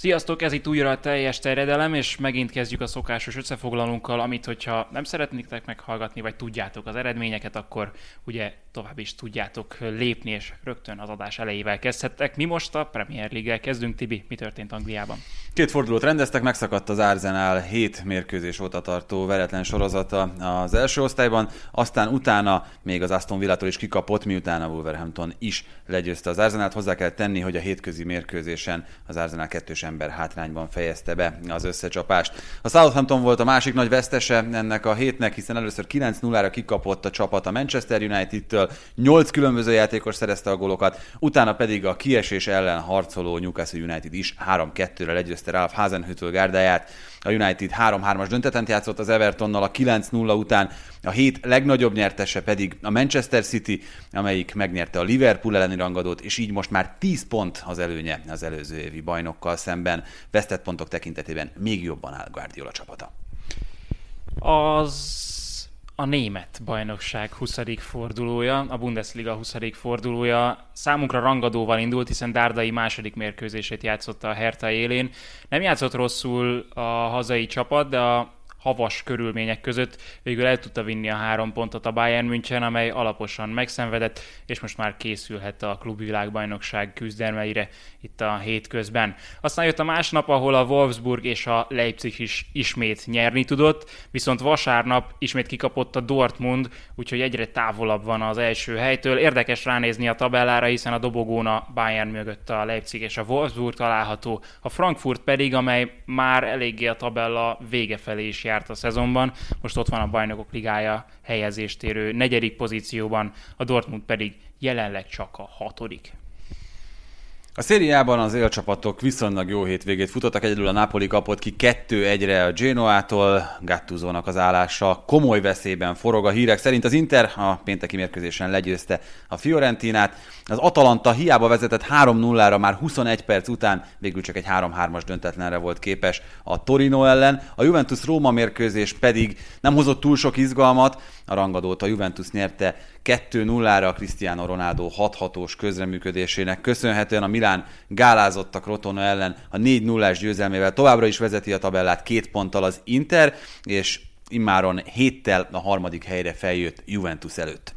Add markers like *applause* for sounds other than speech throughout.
Sziasztok, ez itt újra a teljes terjedelem, és megint kezdjük a szokásos összefoglalónkkal, amit hogyha nem szeretnétek meghallgatni, vagy tudjátok az eredményeket, akkor ugye tovább is tudjátok lépni, és rögtön az adás elejével kezdhettek. Mi most a Premier League-el kezdünk. Tibi, mi történt Angliában? Két fordulót rendeztek, megszakadt az Arsenal 7 mérkőzés óta tartó veretlen sorozata az első osztályban, aztán utána még az Aston Villa-tól is kikapott, miután a Wolverhampton is legyőzte az Arsenal-t. Hozzá kell tenni, hogy a hétközi mérkőzésen az Arsenal kettős ember hátrányban fejezte be az összecsapást. A Southampton volt a másik nagy vesztese ennek a hétnek, hiszen először 9-0-ra kikapott a csapat a Manchester United-től, 8 különböző játékos szerezte a gólokat, utána pedig a kiesés ellen harcoló Newcastle United is 3-2-re legyőzte Ralph Hasenhüttl gárdáját. A United 3-3-as döntetent játszott az Evertonnal a 9-0 után, a hét legnagyobb nyertese pedig a Manchester City, amelyik megnyerte a Liverpool elleni rangadót, és így most már 10 pont az előnye az előző évi bajnokkal szemben. Vesztett pontok tekintetében még jobban áll Guardiola csapata. Az a német bajnokság 20. fordulója, a Bundesliga 20. fordulója számunkra rangadóval indult, hiszen Dárdai második mérkőzését játszotta a Hertha élén. Nem játszott rosszul a hazai csapat, de a havas körülmények között végül el tudta vinni a három pontot a Bayern München, amely alaposan megszenvedett, és most már készülhet a klubvilágbajnokság küzdelmeire itt a hétközben. Aztán jött a másnap, ahol a Wolfsburg és a Leipzig is ismét nyerni tudott, viszont vasárnap ismét kikapott a Dortmund, úgyhogy egyre távolabb van az első helytől. Érdekes ránézni a tabellára, hiszen a dobogón a Bayern mögött a Leipzig és a Wolfsburg található, a Frankfurt pedig, amely már eléggé a tabella vége felé is járt a szezonban, most ott van a bajnokok ligája helyezést érő negyedik pozícióban, a Dortmund pedig jelenleg csak a hatodik. A szériában az élcsapatok viszonylag jó hétvégét futottak, egyedül a Napoli kapott ki 2-1-re a Genoától, Gattuzónak az állása komoly veszélyben forog. A hírek szerint. Az Inter a pénteki mérkőzésen legyőzte a Fiorentinát, az Atalanta hiába vezetett 3-0-ra már 21 perc után, végül csak egy 3-3-as döntetlenre volt képes a Torino ellen, a Juventus-Róma mérkőzés pedig nem hozott túl sok izgalmat, a rangadót a Juventus nyerte 2-0-ra a Cristiano Ronaldo 6-6-os közreműködésének köszönhetően a Milán gálázottak Rotono ellen a 4-0-ás győzelmével továbbra is vezeti a tabellát két ponttal az Inter, és immáron héttel a harmadik helyre feljött Juventus előtt.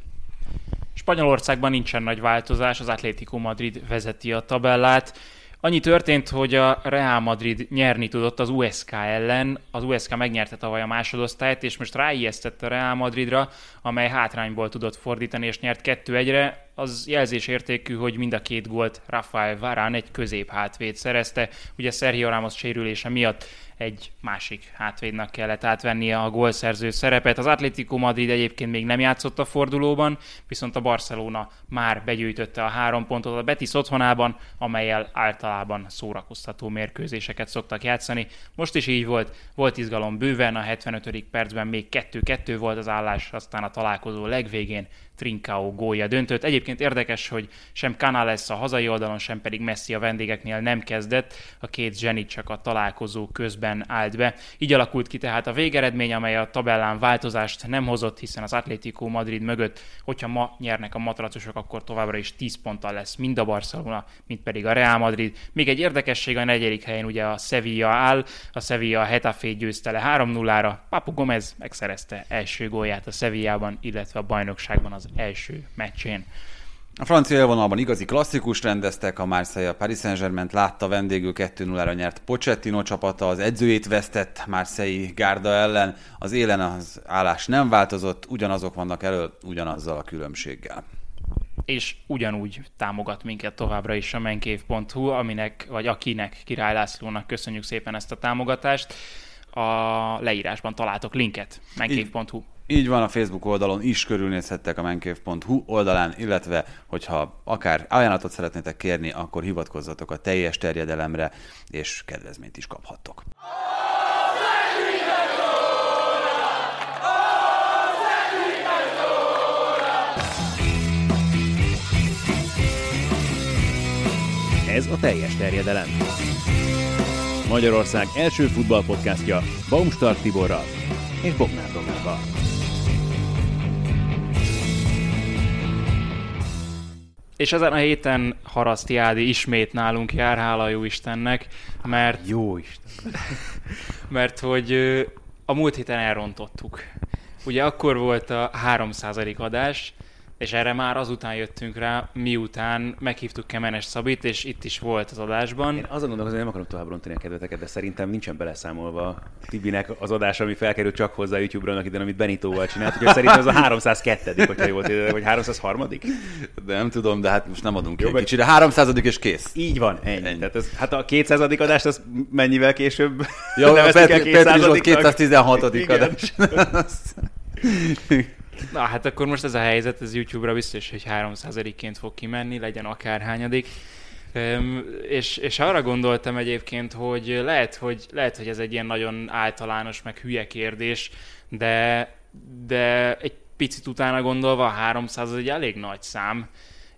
Spanyolországban nincsen nagy változás, az Atlético Madrid vezeti a tabellát. Annyi történt, hogy a Real Madrid nyerni tudott az USK ellen, az USK megnyerte tavaly a másodosztályt, és most ráijesztett a Real Madridra, amely hátrányból tudott fordítani, és nyert 2-1-re. Az jelzésértékű, hogy mind a két gólt Rafael Varane egy közép hátvéd szerezte. Ugye Sergio Ramos sérülése miatt egy másik hátvédnak kellett átvennie a gólszerző szerepet. Az Atlético Madrid egyébként még nem játszott a fordulóban, viszont a Barcelona már begyűjtötte a három pontot a Betis otthonában, amelyel általában szórakoztató mérkőzéseket szoktak játszani. Most is így volt, volt izgalom bőven, a 75. percben még 2-2 volt az állás, aztán a találkozó legvégén Trincao gólja döntött. Egyébként érdekes, hogy sem Canales a hazai oldalon, sem pedig Messi a vendégeknél nem kezdett, a két zseni csak a találkozó közben állt be. Így alakult ki tehát a végeredmény, amely a tabellán változást nem hozott, hiszen az Atlético Madrid mögött, hogyha ma nyernek a matracosok, akkor továbbra is 10 ponttal lesz mind a Barcelona, mint pedig a Real Madrid. Még egy érdekesség a negyedik helyen ugye a Sevilla áll, a Sevilla a Hetafé győzte le 3-0-ra, Papu Gomez megszerezte első gólját a Sevillában, illetve a bajnokságban az első meccsén. A francia élvonalban igazi klasszikus rendeztek, a Marseille a Paris Saint-Germain látta vendégül 2-0-ra nyert Pochettino csapata, az edzőjét vesztett Marseille gárda ellen, az élen az állás nem változott, ugyanazok vannak elő, ugyanazzal a különbséggel és ugyanúgy támogat minket továbbra is a menkév.hu, aminek, vagy akinek, Király Lászlónak köszönjük szépen ezt a támogatást. A leírásban találtok linket, menkév.hu. Így van, a Facebook oldalon is körülnézhettek a menkév.hu oldalán, illetve hogyha akár ajánlatot szeretnétek kérni, akkor hivatkozzatok a teljes terjedelemre, és kedvezményt is kaphattok. Ez a teljes terjedelem. Magyarország első futballpodcastja Baumstark Tiborral és Bognár Domával. és ezen a héten Haraszti Ádi ismét nálunk jár, hála jó Istennek, mert, Jó Isten. *laughs* mert hogy a múlt héten elrontottuk. Ugye akkor volt a 3% adás, és erre már azután jöttünk rá, miután meghívtuk Kemenes Szabit, és itt is volt az adásban. Én azon gondolkozom, hogy nem akarom tovább rontani a kedveteket, de szerintem nincsen beleszámolva Tibinek az adás, ami felkerült csak hozzá YouTube-ra annak idején, amit Benitóval csinált. Úgyhogy szerintem ez a 302 hogyha jól tévedek, vagy 303 De nem tudom, de hát most nem adunk ki meg- kicsit. 300 és kész. Így van, ennyi. Ennyi. Tehát ez, hát a 200. adást, az mennyivel később Ja, *laughs* neveztük Petri, el Petri Zsolt 200-nak? 216. Igen. adás. *laughs* *laughs* Na hát akkor most ez a helyzet, ez YouTube-ra biztos, hogy 3%-ként fog kimenni, legyen akárhányadik. Öm, és, és arra gondoltam egyébként, hogy lehet, hogy lehet, hogy ez egy ilyen nagyon általános, meg hülye kérdés, de, de egy picit utána gondolva a 300 az egy elég nagy szám,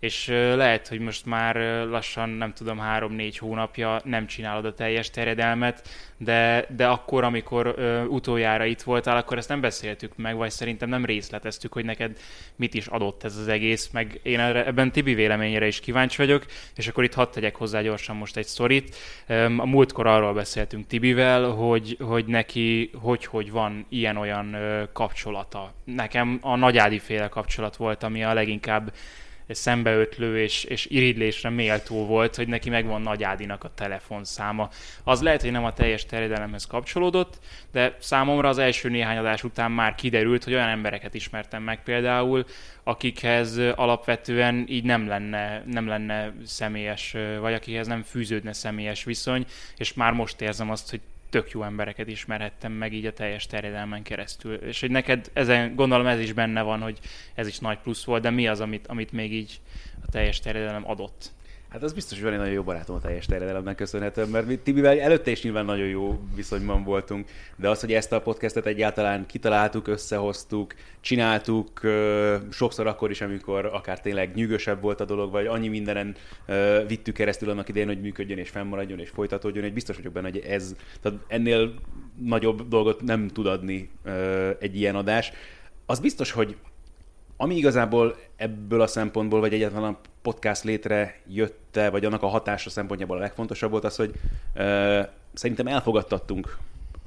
és lehet, hogy most már lassan, nem tudom, három-négy hónapja nem csinálod a teljes terjedelmet, de, de akkor, amikor ö, utoljára itt voltál, akkor ezt nem beszéltük meg, vagy szerintem nem részleteztük, hogy neked mit is adott ez az egész, meg én erre, ebben Tibi véleményére is kíváncsi vagyok, és akkor itt hadd tegyek hozzá gyorsan most egy sztorit. Öm, A múltkor arról beszéltünk Tibivel, hogy, hogy neki hogy-hogy van ilyen-olyan kapcsolata. Nekem a nagyádi féle kapcsolat volt, ami a leginkább szembeötlő és, és iridlésre méltó volt, hogy neki megvan Nagy Ádinak a telefonszáma. Az lehet, hogy nem a teljes terjedelemhez kapcsolódott, de számomra az első néhány adás után már kiderült, hogy olyan embereket ismertem meg például, akikhez alapvetően így nem lenne, nem lenne személyes, vagy akihez nem fűződne személyes viszony, és már most érzem azt, hogy tök jó embereket ismerhettem meg így a teljes terjedelmen keresztül. És hogy neked ezen, gondolom ez is benne van, hogy ez is nagy plusz volt, de mi az, amit, amit még így a teljes terjedelem adott? Hát az biztos, hogy van egy nagyon jó barátom a teljes terjedelemnek köszönhetően, mert mi Tibivel előtte is nyilván nagyon jó viszonyban voltunk, de az, hogy ezt a podcastet egyáltalán kitaláltuk, összehoztuk, csináltuk, sokszor akkor is, amikor akár tényleg nyűgösebb volt a dolog, vagy annyi mindenen vittük keresztül annak idején, hogy működjön és fennmaradjon és folytatódjon, hogy biztos vagyok benne, hogy ez, tehát ennél nagyobb dolgot nem tud adni egy ilyen adás. Az biztos, hogy ami igazából ebből a szempontból, vagy egyáltalán a podcast létre jötte, vagy annak a hatása szempontjából a legfontosabb volt az, hogy ö, szerintem elfogadtattunk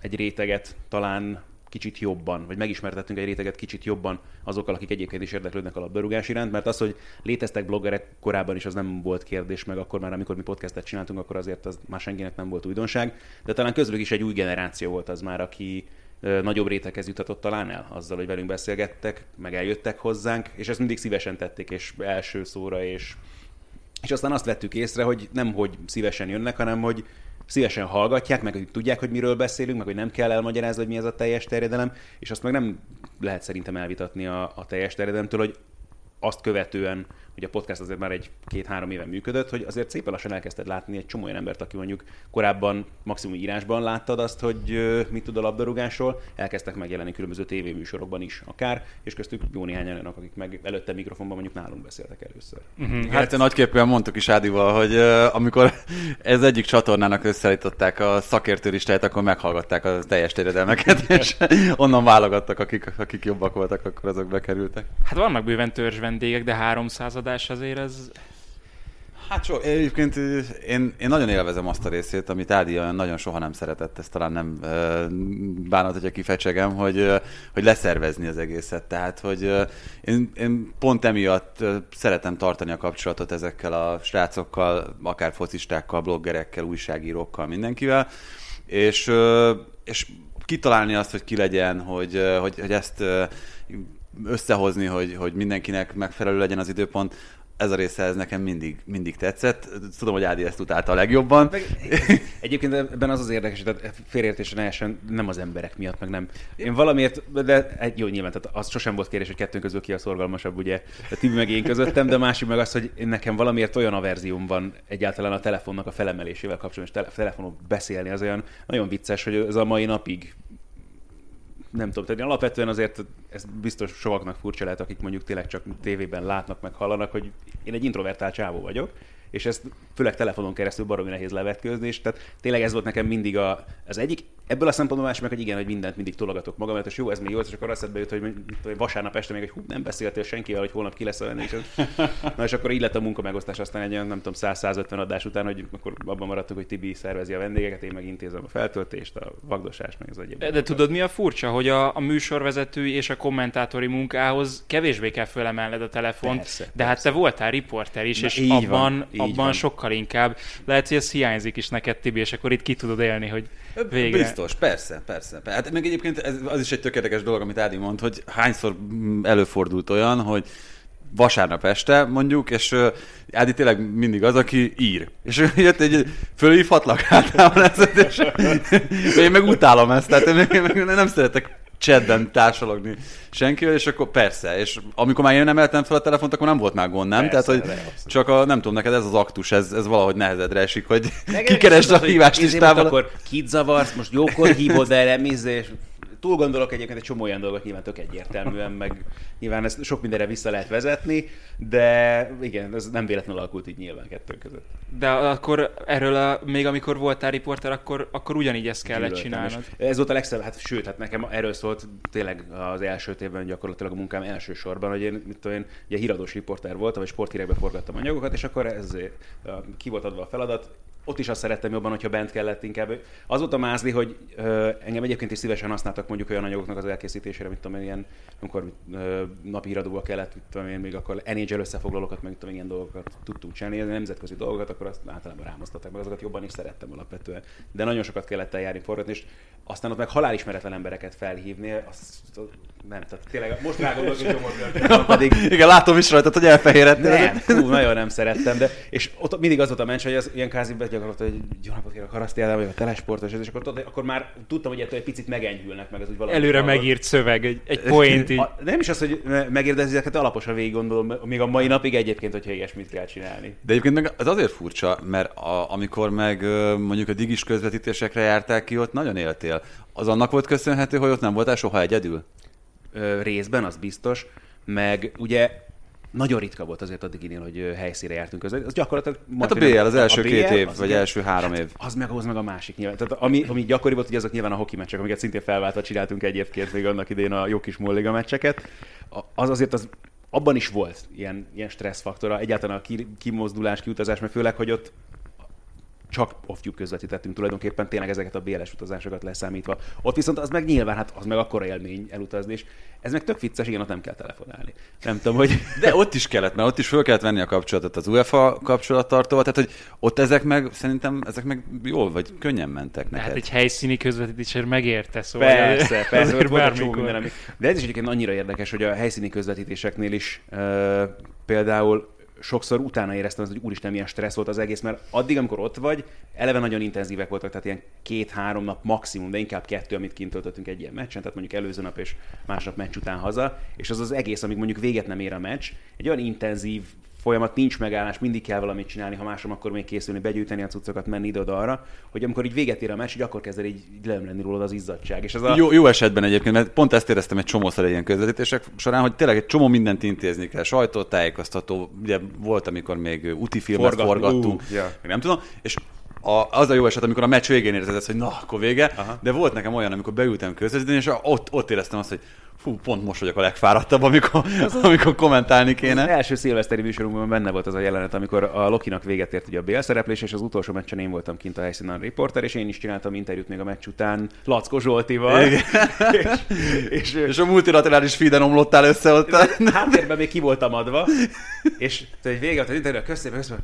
egy réteget talán kicsit jobban, vagy megismertettünk egy réteget kicsit jobban azokkal, akik egyébként is érdeklődnek a labdarúgás iránt, mert az, hogy léteztek bloggerek korábban is, az nem volt kérdés, meg akkor már, amikor mi podcastet csináltunk, akkor azért az már senkinek nem volt újdonság, de talán közülük is egy új generáció volt az már, aki nagyobb réteghez jutatott talán el, azzal, hogy velünk beszélgettek, meg eljöttek hozzánk, és ezt mindig szívesen tették, és első szóra, és, és aztán azt vettük észre, hogy nem hogy szívesen jönnek, hanem hogy szívesen hallgatják, meg hogy tudják, hogy miről beszélünk, meg hogy nem kell elmagyarázni, hogy mi ez a teljes terjedelem, és azt meg nem lehet szerintem elvitatni a, a teljes terjedelemtől, hogy azt követően, hogy a podcast azért már egy két-három éve működött, hogy azért szépen lassan elkezdted látni egy csomó olyan embert, aki mondjuk korábban maximum írásban láttad azt, hogy mit tud a labdarúgásról, elkezdtek megjelenni különböző tévéműsorokban is akár, és köztük jó néhány olyanok, akik meg előtte mikrofonban mondjuk nálunk beszéltek először. Uh-huh. Hát nagyképpen mondtuk is Ádival, hogy uh, amikor *laughs* ez egyik csatornának összeállították a szakértő listáját, akkor meghallgatták a teljes terjedelmeket, *laughs* és onnan válogattak, akik, akik jobbak voltak, akkor azok bekerültek. Hát vannak bőven törzs vendégek, de 300 adás azért ez... Hát so, egyébként én, én nagyon élvezem azt a részét, amit Ádi nagyon soha nem szeretett, ezt talán nem bánat, hogyha kifecsegem, hogy, hogy leszervezni az egészet. Tehát, hogy én, én pont emiatt szeretem tartani a kapcsolatot ezekkel a srácokkal, akár focistákkal, bloggerekkel, újságírókkal, mindenkivel, és, és kitalálni azt, hogy ki legyen, hogy, hogy, hogy ezt összehozni, hogy, hogy mindenkinek megfelelő legyen az időpont, ez a része ez nekem mindig, mindig tetszett. Tudom, hogy Ádi ezt utálta a legjobban. Meg, *laughs* egyébként ebben az az érdekes, hogy ne essen, nem az emberek miatt, meg nem. Én valamiért, de egy, jó, nyilván, tehát az sosem volt kérdés, hogy kettőnk közül ki a szorgalmasabb, ugye, a Tibi meg én közöttem, de a másik meg az, hogy nekem valamiért olyan averzióm van egyáltalán a telefonnak a felemelésével kapcsolatban, és tele, telefonon beszélni, az olyan nagyon vicces, hogy ez a mai napig nem tudom, tehát alapvetően azért ez biztos sokaknak furcsa lehet, akik mondjuk tényleg csak tévében látnak, meg hallanak, hogy én egy introvertált csávó vagyok, és ezt főleg telefonon keresztül baromi nehéz levetkőzni, és tehát tényleg ez volt nekem mindig a, az egyik ebből a szempontból más meg, hogy igen, hogy mindent mindig tologatok magam, és jó, ez még jó, és akkor eszedbe jut, hogy, hogy vasárnap este még, hogy hú, nem beszéltél senkivel, hogy holnap ki lesz a vendég. *laughs* Na és akkor így lett a munkamegosztás aztán egy olyan, nem tudom, 100-150 adás után, hogy akkor abban maradtunk, hogy Tibi szervezi a vendégeket, én meg intézem a feltöltést, a vagdosást, meg az egyéb. De, de tudod mi a furcsa, hogy a, a műsorvezetői és a kommentátori munkához kevésbé kell fölemelned a telefont, Persze, de hát te voltál riporter is, Na, és abban, van, így abban van. sokkal inkább. Lehet, hogy ez hiányzik is neked, Tibi, és akkor itt ki tudod élni, hogy végre. Biztos, persze, persze. Hát meg egyébként ez, az is egy tökéletes dolog, amit Ádi mond, hogy hányszor mm, előfordult olyan, hogy vasárnap este mondjuk, és uh, Ádi tényleg mindig az, aki ír. És ő *laughs* jött egy, fölhívhatlak általában *laughs* ezt, és én meg utálom ezt, tehát én, én meg nem szeretek chatben társalogni senkivel, és akkor persze, és amikor már én nem emeltem fel a telefont, akkor nem volt már gond, nem? Persze, Tehát, hogy abszolút. csak a, nem tudom, neked ez az aktus, ez, ez valahogy nehezedre esik, hogy kikeresd a hívást izé, listával. Akkor kit zavarsz, most jókor hívod erre, mizé, és túl gondolok egyébként egy csomó olyan dolgot nyilván tök egyértelműen, meg nyilván ezt sok mindenre vissza lehet vezetni, de igen, ez nem véletlenül alakult így nyilván kettő között. De akkor erről, a, még amikor voltál riporter, akkor, akkor ugyanígy ezt kellett Gyűlöltem, csinálnod. Ez volt a legszebb, hát sőt, hát nekem erről szólt tényleg az első évben gyakorlatilag a munkám elsősorban, hogy én, mit tudom én, ugye híradós riporter voltam, és sporthírekbe forgattam anyagokat, és akkor ez ki volt adva a feladat, ott is azt szerettem jobban, hogyha bent kellett inkább. Az volt a mázli, hogy ö, engem egyébként is szívesen használtak mondjuk olyan anyagoknak az elkészítésére, mint tudom én, ilyen, amikor ö, napi híradóba kellett, mit tudom én, még akkor NHL összefoglalókat, meg tudom én, ilyen dolgokat tudtunk csinálni, nemzetközi dolgokat, akkor azt általában rámoztatták, meg azokat jobban is szerettem alapvetően. De nagyon sokat kellett eljárni forgatni, és aztán ott meg halálismeretlen embereket felhívni, azt, nem, tehát tényleg most rágondolok, hogy gyomor pedig Igen, látom is rajtad, hogy elfehérettél. nem, fú, nagyon nem szerettem, de és ott mindig az volt a mencs, hogy az ilyen kázi begyakorlott, hogy jó napot kérek, Haraszti Ádám, vagy a telesportos, és akkor, tudod, akkor már tudtam, hogy ettől egy picit megenyhülnek meg az úgy valami. Előre valami- megírt szöveg, egy, egy point így. A, nem is az, hogy me- megírd, de ezeket alaposan végig gondolom, még a mai napig egyébként, hogyha ilyesmit kell csinálni. De egyébként meg az azért furcsa, mert a, amikor meg mondjuk a digis közvetítésekre jártál ki, ott nagyon éltél. Az annak volt köszönhető, hogy ott nem voltál soha egyedül? Részben, az biztos, meg ugye nagyon ritka volt azért a Diginél, hogy ö, helyszínre jártunk közben. Az gyakorlatilag... Hát a BL az első BL, két év, az vagy igen. első három év. Az meg ahhoz meg a másik nyilván. Tehát ami, ami gyakori volt, hogy azok nyilván a hoki meccsek, amiket szintén felváltva csináltunk egyébként még annak idén a jó kis molliga meccseket. A- Az azért az abban is volt ilyen, ilyen stresszfaktora, egyáltalán a ki, kimozdulás, kiutazás, mert főleg, hogy ott csak off-tube közvetítettünk tulajdonképpen tényleg ezeket a BLS utazásokat leszámítva. Ott viszont az meg nyilván, hát az meg akkora élmény elutazni, és ez meg tök vicces, igen, ott nem kell telefonálni. Nem tudom, hogy *laughs* De ott is kellett, mert ott is föl kellett venni a kapcsolatot az UEFA kapcsolattartóval, tehát hogy ott ezek meg szerintem ezek meg jól vagy könnyen mentek neked. Hát egy helyszíni közvetítésért megérte, szóval. Persze, persze, bármikor. minden, ami... De ez is egyébként annyira érdekes, hogy a helyszíni közvetítéseknél is uh, például sokszor utána éreztem, azt, hogy úristen, milyen stressz volt az egész, mert addig, amikor ott vagy, eleve nagyon intenzívek voltak, tehát ilyen két-három nap maximum, de inkább kettő, amit kint töltöttünk egy ilyen meccsen, tehát mondjuk előző nap és másnap meccs után haza, és az az egész, amíg mondjuk véget nem ér a meccs, egy olyan intenzív folyamat, nincs megállás, mindig kell valamit csinálni, ha másom, akkor még készülni, begyűjteni a cuccokat, menni ide arra, hogy amikor így véget ér a meccs, így akkor kezd el így, így leömleni rólad az izzadság. És ez a... Jó, jó esetben egyébként, mert pont ezt éreztem egy csomószor ilyen közvetítések során, hogy tényleg egy csomó mindent intézni kell. Sajtótájékoztató, ugye volt, amikor még úti filmet Forgatni, forgattunk, ja. meg nem tudom, és a, az a jó eset, amikor a meccs végén érzed ezt, hogy na, akkor vége, Aha. de volt nekem olyan, amikor beültem közvetíteni, és ott, ott éreztem azt, hogy fú, pont most vagyok a legfáradtabb, amikor, amikor kommentálni Az kéne. első szilveszteri műsorunkban benne volt az a jelenet, amikor a Lokinak véget ért ugye a BL szereplés, és az utolsó meccsen én voltam kint a helyszínen a riporter, és én is csináltam interjút még a meccs után Lackó Zsoltival. *laughs* És, és, És a multilaterális feeden omlottál össze ott. Háttérben még ki voltam adva, és tehát vége az interjú, köszönöm, köszönöm.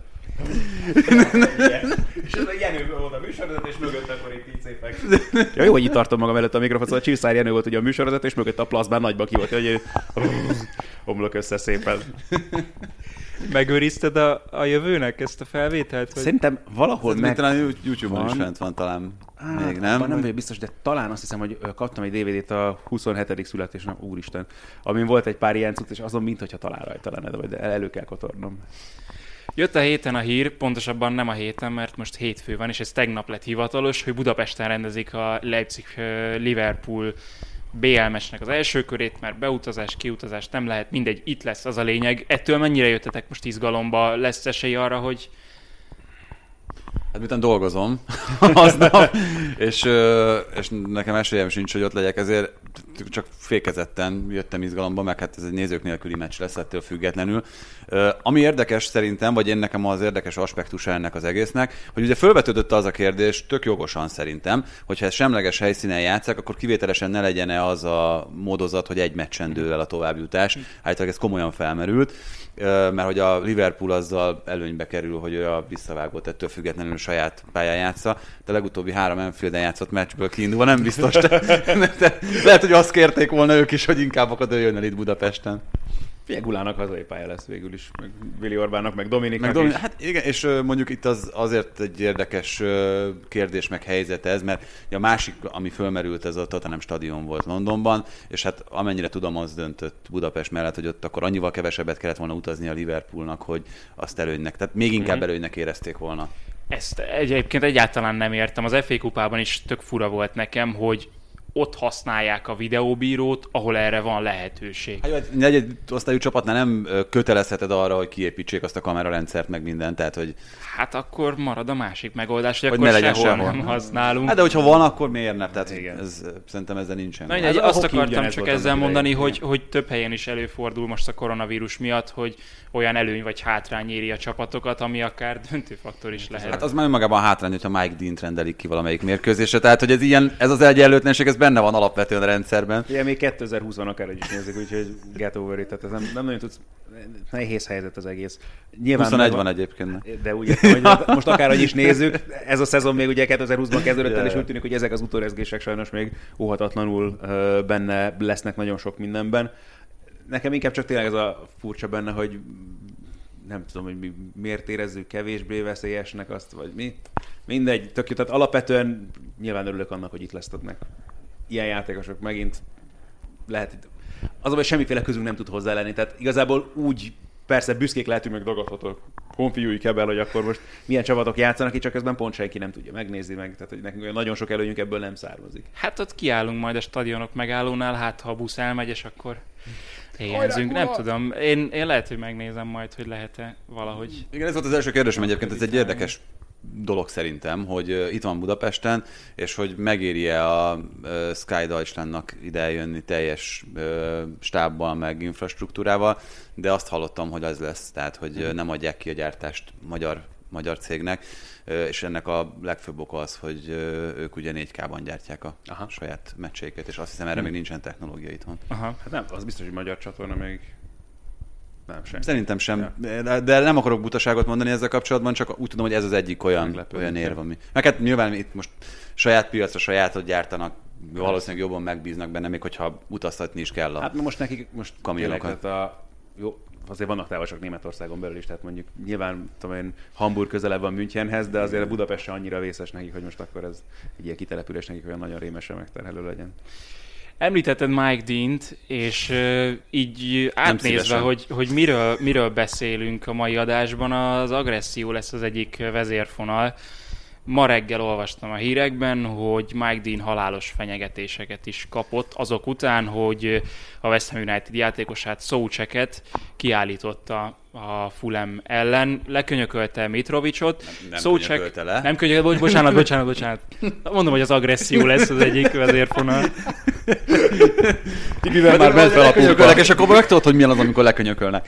és ez a Jenő volt a műsorozat, és mögött akkor itt így szépen. *laughs* Ja, jó, hogy itt tartom magam előtt a mikrofon, szóval Csiszár Jenő volt ugye a műsorozat, és mögött a plazmán nagyba ki volt, hogy omlok össze szépen. Megőrizted a, a jövőnek ezt a felvételt? Vagy? Szerintem valahol meg... Talán YouTube-on is van. fent van talán. Á, Még nem? nem vagyok biztos, de talán azt hiszem, hogy kaptam egy DVD-t a 27. születésnap, úristen, amin volt egy pár ilyen cucc, és azon mintha talán rajta lenne, de elő kell kotornom. Jött a héten a hír, pontosabban nem a héten, mert most hétfő van, és ez tegnap lett hivatalos, hogy Budapesten rendezik a Leipzig-Liverpool BL meccsnek az első körét, mert beutazás, kiutazás nem lehet, mindegy, itt lesz az a lényeg. Ettől mennyire jöttetek most izgalomba? Lesz esély arra, hogy Hát miután dolgozom *laughs* aznap, és, és nekem esélyem sincs, hogy ott legyek, ezért csak fékezetten jöttem izgalomba, meg hát ez egy nézők nélküli meccs lesz ettől függetlenül. Ami érdekes szerintem, vagy én nekem az érdekes aspektusa ennek az egésznek, hogy ugye felvetődött az a kérdés, tök jogosan szerintem, hogyha ez semleges helyszínen játszák, akkor kivételesen ne legyen az a módozat, hogy egy meccsen dől el a továbbjutás. Állítólag ez komolyan felmerült mert hogy a Liverpool azzal előnybe kerül, hogy a visszavágott ettől függetlenül saját pályán játsza. De a legutóbbi három Anfielden játszott meccsből kiindulva nem biztos. De, de, lehet, hogy azt kérték volna ők is, hogy inkább akad jön el itt Budapesten. Figyelj, Gulának hazai pálya lesz végül is, meg Vili Orbánnak, meg Dominiknak Meg Domin- is. hát igen, és mondjuk itt az azért egy érdekes kérdés, meg helyzet ez, mert a másik, ami fölmerült, ez a Tottenham stadion volt Londonban, és hát amennyire tudom, az döntött Budapest mellett, hogy ott akkor annyival kevesebbet kellett volna utazni a Liverpoolnak, hogy azt előnynek, tehát még inkább Mhm. előnynek érezték volna. Ezt egyébként egyáltalán nem értem. Az FA kupában is tök fura volt nekem, hogy ott használják a videóbírót, ahol erre van lehetőség. Hát, egy negyed osztályú csapatnál nem kötelezheted arra, hogy kiépítsék azt a kamerarendszert, meg mindent, tehát hogy Hát akkor marad a másik megoldás, hogy, Hogy akkor ne legyen sehol, sehol. nem használunk. Hát de hogyha van, akkor miért nem? Tehát Igen. ez, szerintem ezzel nincsen. Na, Ez a azt akartam csak ezzel mondani, idején, hogy, hogy több helyen is előfordul most a koronavírus miatt, hogy olyan előny vagy hátrány éri a csapatokat, ami akár döntő faktor is lehet. Hát az már önmagában hátrány, hogyha Mike Dean rendelik ki valamelyik mérkőzésre. Tehát, hogy ez ilyen, ez az egyenlőtlenség, ez benne van alapvetően a rendszerben. Ugye még 2020-ban akár egy is nézzük, úgyhogy get over it, tehát ez nem, nem nagyon tudsz, nehéz helyzet az egész. Nyilván 21 megvan- van egyébként. De úgy értem, hogy most akárhogy is nézzük, ez a szezon még ugye 2020-ban kezdődött el, és úgy tűnik, hogy ezek az utórezgések sajnos még óhatatlanul benne lesznek nagyon sok mindenben. Nekem inkább csak tényleg ez a furcsa benne, hogy nem tudom, hogy mi, miért érezzük kevésbé veszélyesnek azt, vagy mi. Mindegy, tök jó. Tehát alapvetően nyilván örülök annak, hogy itt lesztetnek ilyen játékosok megint lehet, az baj, semmiféle közünk nem tud hozzá lenni. Tehát igazából úgy persze büszkék lehetünk, meg dagadhatok konfiúi kebel, hogy akkor most milyen csapatok játszanak, itt csak közben pont senki nem tudja megnézni meg, tehát hogy nekünk olyan nagyon sok előnyünk ebből nem származik. Hát ott kiállunk majd a stadionok megállónál, hát ha a busz elmegy, és akkor éhenzünk. Nem tudom, én, én lehet, hogy megnézem majd, hogy lehet-e valahogy. Igen, ez volt az első kérdésem egyébként, ez egy érdekes dolog szerintem, hogy itt van Budapesten, és hogy megéri-e a Sky Deutschlandnak ide eljönni teljes stábbal, meg infrastruktúrával, de azt hallottam, hogy az lesz, tehát hogy nem adják ki a gyártást magyar, magyar cégnek, és ennek a legfőbb oka az, hogy ők ugye 4K-ban gyártják a Aha. saját meccséket, és azt hiszem erre még nincsen technológia itthon. Aha. Hát nem, az biztos, hogy magyar csatorna még nem sem. Szerintem sem, de, de nem akarok butaságot mondani ezzel kapcsolatban, csak úgy tudom, hogy ez az egyik olyan, Meglepődni olyan érv, ami... Meg hát nyilván itt most saját piacra sajátot gyártanak, valószínűleg jobban megbíznak benne, még hogyha utaztatni is kell a... Hát most nekik most Kamionokat. a, jó, azért vannak távolságok Németországon belül is, tehát mondjuk nyilván tudom én, Hamburg közelebb van Münchenhez, de azért a Budapest se annyira vészes nekik, hogy most akkor ez egy ilyen kitelepülés nekik olyan nagyon rémesen megterhelő legyen. Említetted Mike Dean-t, és uh, így átnézve, hogy, hogy miről, miről beszélünk a mai adásban, az agresszió lesz az egyik vezérfonal. Ma reggel olvastam a hírekben, hogy Mike Dean halálos fenyegetéseket is kapott azok után, hogy a West Ham United játékosát Szócseket kiállította a Fulham ellen, lekönyökölte Mitrovicsot. nem Szócsek- könyökölte le. Nem könyökölte, bocs, bocsánat, bocsánat, bocsánat. Mondom, hogy az agresszió lesz az egyik vezérfonal. Tibivel már ment fel a pumpa. és akkor megtudod, hogy milyen az, amikor lekönyökölnek.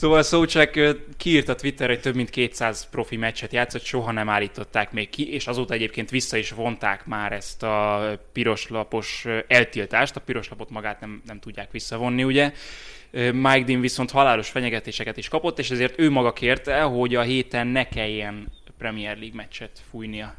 Szóval Szócsek ö, kiírta Twitterre, hogy több mint 200 profi meccset játszott, soha nem állították még ki, és azóta egyébként vissza is vonták már ezt a piroslapos eltiltást. A piroslapot magát nem, nem tudják visszavonni, ugye. Mike Dean viszont halálos fenyegetéseket is kapott, és ezért ő maga kérte, hogy a héten ne kelljen Premier League meccset fújnia.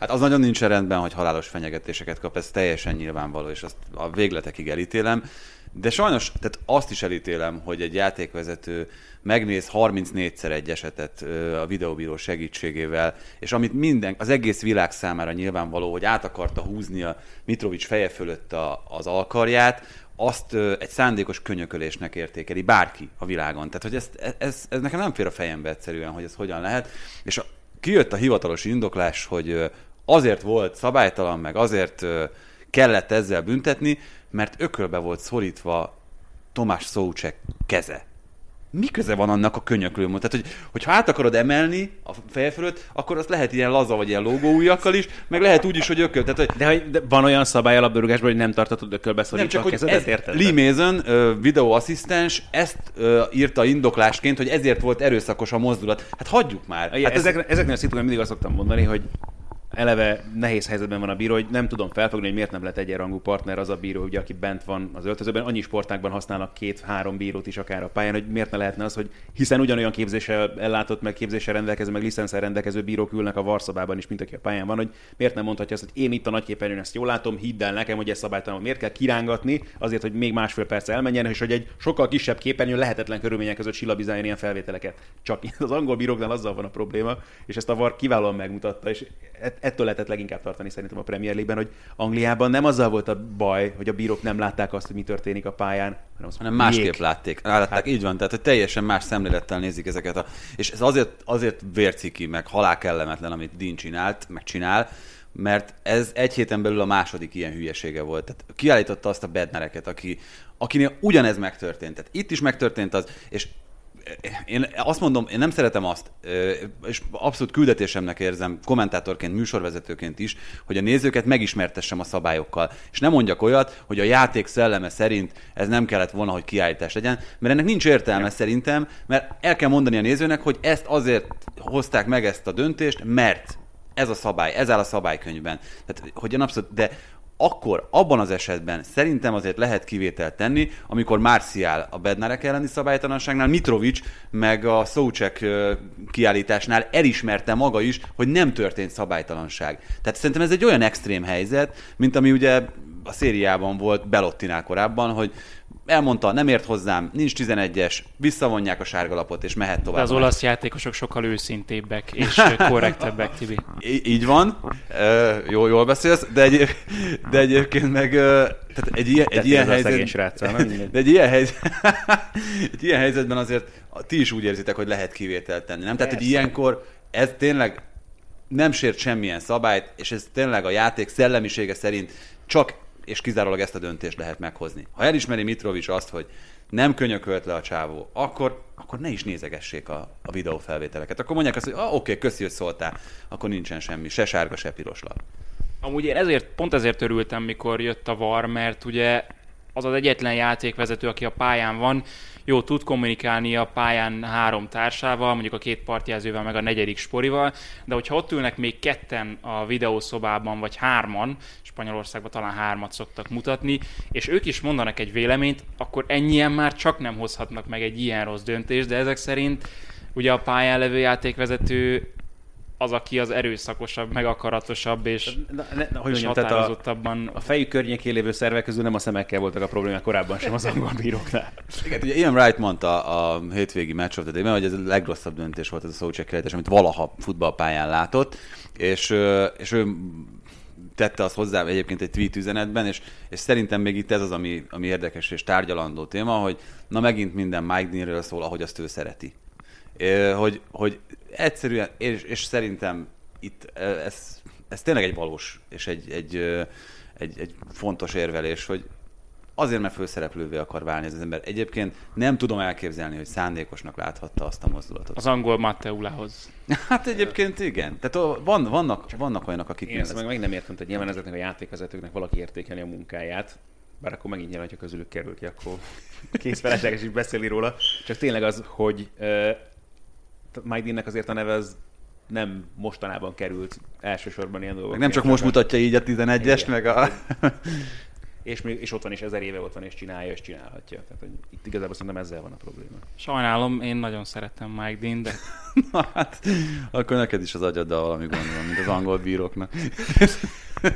Hát az nagyon nincs rendben, hogy halálos fenyegetéseket kap, ez teljesen nyilvánvaló, és azt a végletekig elítélem. De sajnos, tehát azt is elítélem, hogy egy játékvezető megnéz 34-szer egy esetet a videóbíró segítségével, és amit minden, az egész világ számára nyilvánvaló, hogy át akarta húzni a Mitrovic feje fölött a, az alkarját, azt egy szándékos könyökölésnek értékeli bárki a világon. Tehát, hogy ez, ez, ez, nekem nem fér a fejembe egyszerűen, hogy ez hogyan lehet. És a, kijött a hivatalos indoklás, hogy azért volt szabálytalan, meg azért kellett ezzel büntetni, mert ökölbe volt szorítva Tomás Szócsek keze. mi köze van annak a könyöklő Tehát, hogy, hogyha át akarod emelni a feje fölött, akkor azt lehet ilyen laza vagy ilyen logóujjakkal is, meg lehet úgy is, hogy ököl. Tehát, hogy De, hogy de van olyan szabály a labdarúgásban, hogy nem tartatod ökölbe nem szorítva csak, a kezedet, ez, érted? Lee Mason, videóasszisztens, ezt ö, írta indoklásként, hogy ezért volt erőszakos a mozdulat. Hát hagyjuk már. Hát Hát ez, ezek, ezeknél a szituációkban mindig azt szoktam mondani, hogy eleve nehéz helyzetben van a bíró, hogy nem tudom felfogni, hogy miért nem lett egyenrangú partner az a bíró, ugye, aki bent van az öltözőben. Annyi sportákban használnak két-három bírót is akár a pályán, hogy miért ne lehetne az, hogy hiszen ugyanolyan képzéssel ellátott, meg képzéssel rendelkező, meg licenszel rendelkező bírók ülnek a varszabában is, mint aki a pályán van, hogy miért nem mondhatja azt, hogy én itt a nagyképernyőn ezt jól látom, hidd el nekem, hogy ez szabálytalan, miért kell kirángatni, azért, hogy még másfél perc elmenjen, és hogy egy sokkal kisebb képernyőn lehetetlen körülmények között silabizáljon ilyen felvételeket. Csak *laughs* az angol bíróknál azzal van a probléma, és ezt a VAR kiválóan megmutatta, és ett- ettől lehetett leginkább tartani szerintem a Premier League-ben, hogy Angliában nem azzal volt a baj, hogy a bírók nem látták azt, hogy mi történik a pályán, hanem, az, hanem másképp jég. látték. Látták, hát, így van, tehát hogy teljesen más szemlélettel nézik ezeket a... És ez azért, azért vérciki, meg halál kellemetlen, amit Dean csinált, meg csinál, mert ez egy héten belül a második ilyen hülyesége volt. Tehát kiállította azt a bednereket, aki, akinél ugyanez megtörtént. Tehát itt is megtörtént az, és én azt mondom, én nem szeretem azt, és abszolút küldetésemnek érzem, kommentátorként, műsorvezetőként is, hogy a nézőket megismertessem a szabályokkal. És nem mondjak olyat, hogy a játék szelleme szerint ez nem kellett volna, hogy kiállítás legyen, mert ennek nincs értelme szerintem, mert el kell mondani a nézőnek, hogy ezt azért hozták meg ezt a döntést, mert ez a szabály, ez áll a szabálykönyvben. Tehát, hogy abszolút, de akkor abban az esetben szerintem azért lehet kivételt tenni, amikor Marcial a Bednarek elleni szabálytalanságnál, Mitrovic meg a Szócsek kiállításnál elismerte maga is, hogy nem történt szabálytalanság. Tehát szerintem ez egy olyan extrém helyzet, mint ami ugye a szériában volt Belottinál korábban, hogy elmondta, nem ért hozzám, nincs 11-es, visszavonják a sárgalapot, és mehet De tovább. az olasz játékosok sokkal őszintébbek és *laughs* korrektebbek, Tibi. Í- így van, uh, jól, jól beszélsz, de, egy, de egyébként meg tehát egy ilyen, egy ilyen helyzet, sráccal, nem? *laughs* De egy ilyen, helyzet, *laughs* egy ilyen helyzetben azért ti is úgy érzitek, hogy lehet kivételt tenni, nem? Tehát, hogy Persze. ilyenkor ez tényleg nem sért semmilyen szabályt, és ez tényleg a játék szellemisége szerint csak és kizárólag ezt a döntést lehet meghozni. Ha elismeri Mitrovic azt, hogy nem könyökölt le a csávó, akkor, akkor ne is nézegessék a, a videófelvételeket. Akkor mondják azt, hogy ah, oké, okay, köszi, hogy szóltál, akkor nincsen semmi, se sárga, se piros lap. Amúgy én ezért, pont ezért örültem, mikor jött a VAR, mert ugye az az egyetlen játékvezető, aki a pályán van, jó, tud kommunikálni a pályán három társával, mondjuk a két partjelzővel, meg a negyedik sporival, de hogyha ott ülnek még ketten a videószobában, vagy hárman, Spanyolországban talán hármat szoktak mutatni, és ők is mondanak egy véleményt, akkor ennyien már csak nem hozhatnak meg egy ilyen rossz döntést, de ezek szerint ugye a pályán levő játékvezető az, aki az erőszakosabb, meg akaratosabb, és, Na, ne, na, hogy és mondjam, tehát a, határozottabban a fejük környékén lévő szervek közül nem a szemekkel voltak a problémák korábban sem az angol bíróknál. Igen, ugye Ian Wright mondta a hétvégi Match of the Day-ben, hogy ez a legrosszabb döntés volt ez a Szócsek kiállítás, amit valaha futballpályán látott, és, és ő tette azt hozzá egyébként egy tweet üzenetben, és, és szerintem még itt ez az, ami, ami érdekes és tárgyalandó téma, hogy na megint minden Mike Deanről szól, ahogy azt ő szereti. Hogy, hogy egyszerűen, és, és szerintem itt ez, ez tényleg egy valós és egy, egy, egy, egy fontos érvelés, hogy azért, mert főszereplővé akar válni ez az ember. Egyébként nem tudom elképzelni, hogy szándékosnak láthatta azt a mozdulatot. az angol Matteulához. *laughs* Hát egyébként igen. Tehát van, vannak, vannak olyanok, akik Én ezt meg, meg nem értem, hogy nyilván ezeknek a játékvezetőknek valaki értékeli a munkáját, bár akkor megint nyilván, hogyha közülük kerül ki, akkor *laughs* kész felesleges is beszélni róla. Csak tényleg az, hogy Deannek azért a neve az nem mostanában került elsősorban ilyen dolgok. meg nem csak most mutatja így a 11-est, Igen. meg a... *laughs* És, még, és ott van, és ezer éve ott van, és csinálja, és csinálhatja. Tehát hogy itt igazából szerintem ezzel van a probléma. Sajnálom, én nagyon szeretem Mike Dean, de *laughs* Na, hát, akkor neked is az agyaddal valami gond van, mint az angol bíróknak.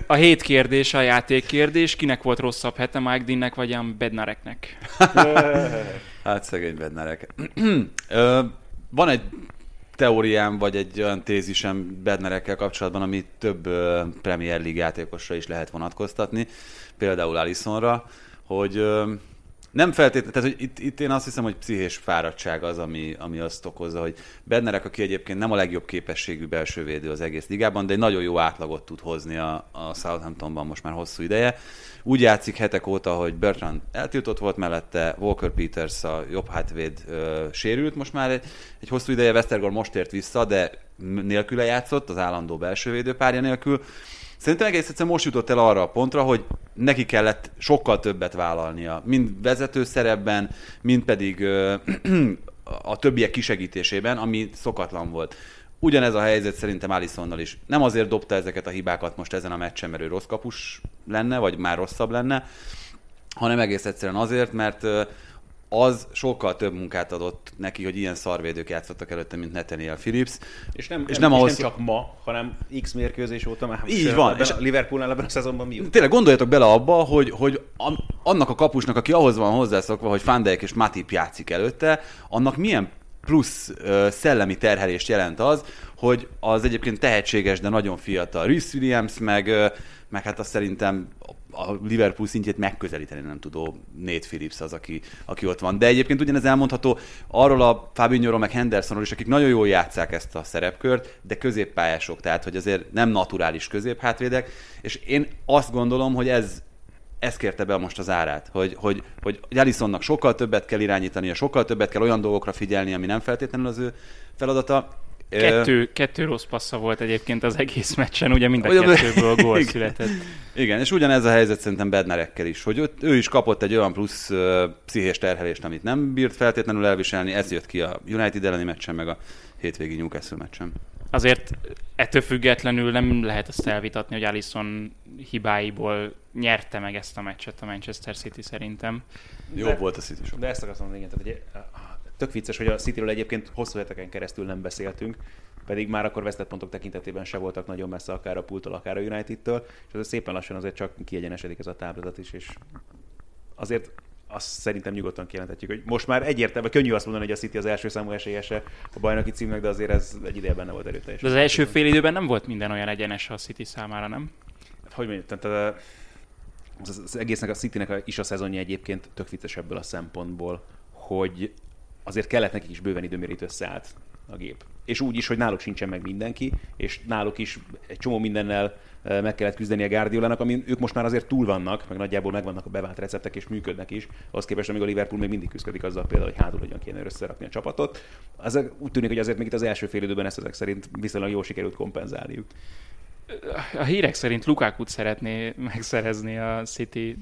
a hét kérdés, a játék kérdés, kinek volt rosszabb hete, Mike Deannek vagy Jan Bednareknek? *laughs* Hát szegény Bednarek. *clears throat* Van egy teóriám, vagy egy olyan tézisem Bednarekkel kapcsolatban, ami több Premier League játékosra is lehet vonatkoztatni, például Alisonra, hogy nem feltétlenül, tehát hogy itt, itt, én azt hiszem, hogy pszichés fáradtság az, ami, ami azt okozza, hogy Bednerek, aki egyébként nem a legjobb képességű belső védő az egész ligában, de egy nagyon jó átlagot tud hozni a, a Southamptonban most már hosszú ideje. Úgy játszik hetek óta, hogy Bertrand eltiltott volt mellette, Walker Peters a jobb hátvéd ö, sérült most már egy, egy hosszú ideje, Westergaard most ért vissza, de nélküle játszott, az állandó belső védőpárja nélkül. Szerintem egész egyszerűen most jutott el arra a pontra, hogy neki kellett sokkal többet vállalnia, mind vezető szerepben, mind pedig *clears throat* a többiek kisegítésében, ami szokatlan volt. Ugyanez a helyzet szerintem Alisonnal is. Nem azért dobta ezeket a hibákat most ezen a meccsen, mert ő rossz kapus lenne, vagy már rosszabb lenne, hanem egész egyszerűen azért, mert az sokkal több munkát adott neki, hogy ilyen szarvédők játszottak előtte, mint Nathaniel Phillips. És nem, és nem, nem, ahhoz... és nem csak ma, hanem X mérkőzés óta már. Így van. És a Liverpoolnál ebben a szezonban mi? Tényleg gondoljatok bele abba, hogy, hogy annak a kapusnak, aki ahhoz van hozzászokva, hogy Fandek és Matip játszik előtte, annak milyen plusz uh, szellemi terhelést jelent az, hogy az egyébként tehetséges, de nagyon fiatal Rhys Williams, meg, uh, meg hát azt szerintem a Liverpool szintjét megközelíteni nem tudó Nate Phillips az, aki, aki ott van. De egyébként ugyanez elmondható arról a Fabinho-ról, meg Hendersonról is, akik nagyon jól játszák ezt a szerepkört, de középpályások, tehát hogy azért nem naturális középhátvédek, és én azt gondolom, hogy ez, ez kérte be most az árát, hogy, hogy, hogy Alisonnak sokkal többet kell irányítania, sokkal többet kell olyan dolgokra figyelni, ami nem feltétlenül az ő feladata, Kettő, kettő rossz passza volt egyébként az egész meccsen, ugye mind a Ugyan, kettőből gól igen. született. Igen, és ugyanez a helyzet szerintem Bednarekkel is, hogy ő, ő is kapott egy olyan plusz uh, pszichés terhelést, amit nem bírt feltétlenül elviselni, ez jött ki a United elleni meccsen, meg a hétvégi Newcastle meccsen. Azért ettől függetlenül nem lehet azt elvitatni, hogy Alisson hibáiból nyerte meg ezt a meccset a Manchester City szerintem. Jó volt a City sok. De ezt akartam mondani, igen, tehát, hogy tök vicces, hogy a Cityről egyébként hosszú heteken keresztül nem beszéltünk, pedig már akkor vesztett pontok tekintetében se voltak nagyon messze akár a pultól, akár a United-től, és ez szépen lassan azért csak kiegyenesedik ez a táblázat is, és azért azt szerintem nyugodtan kijelenthetjük, hogy most már egyértelmű, könnyű azt mondani, hogy a City az első számú esélyese a bajnoki címnek, de azért ez egy ideje benne volt erőteljes. De az első fél időben nem volt minden olyan egyenes a City számára, nem? Hát, hogy mondjuk, tehát az, az egésznek a Citynek is a szezonja egyébként tök vicces ebből a szempontból, hogy azért kellett nekik is bőven idő, mire összeállt a gép. És úgy is, hogy náluk sincsen meg mindenki, és náluk is egy csomó mindennel eh, meg kellett küzdeni a Guardiolának, amin ők most már azért túl vannak, meg nagyjából megvannak a bevált receptek, és működnek is. Az képest, amíg a Liverpool még mindig küzdik azzal például, hogy hátul hogyan kéne összerakni a csapatot. Az úgy tűnik, hogy azért még itt az első fél időben ezt ezek szerint viszonylag jól sikerült kompenzálniuk. A hírek szerint Lukákut szeretné megszerezni a City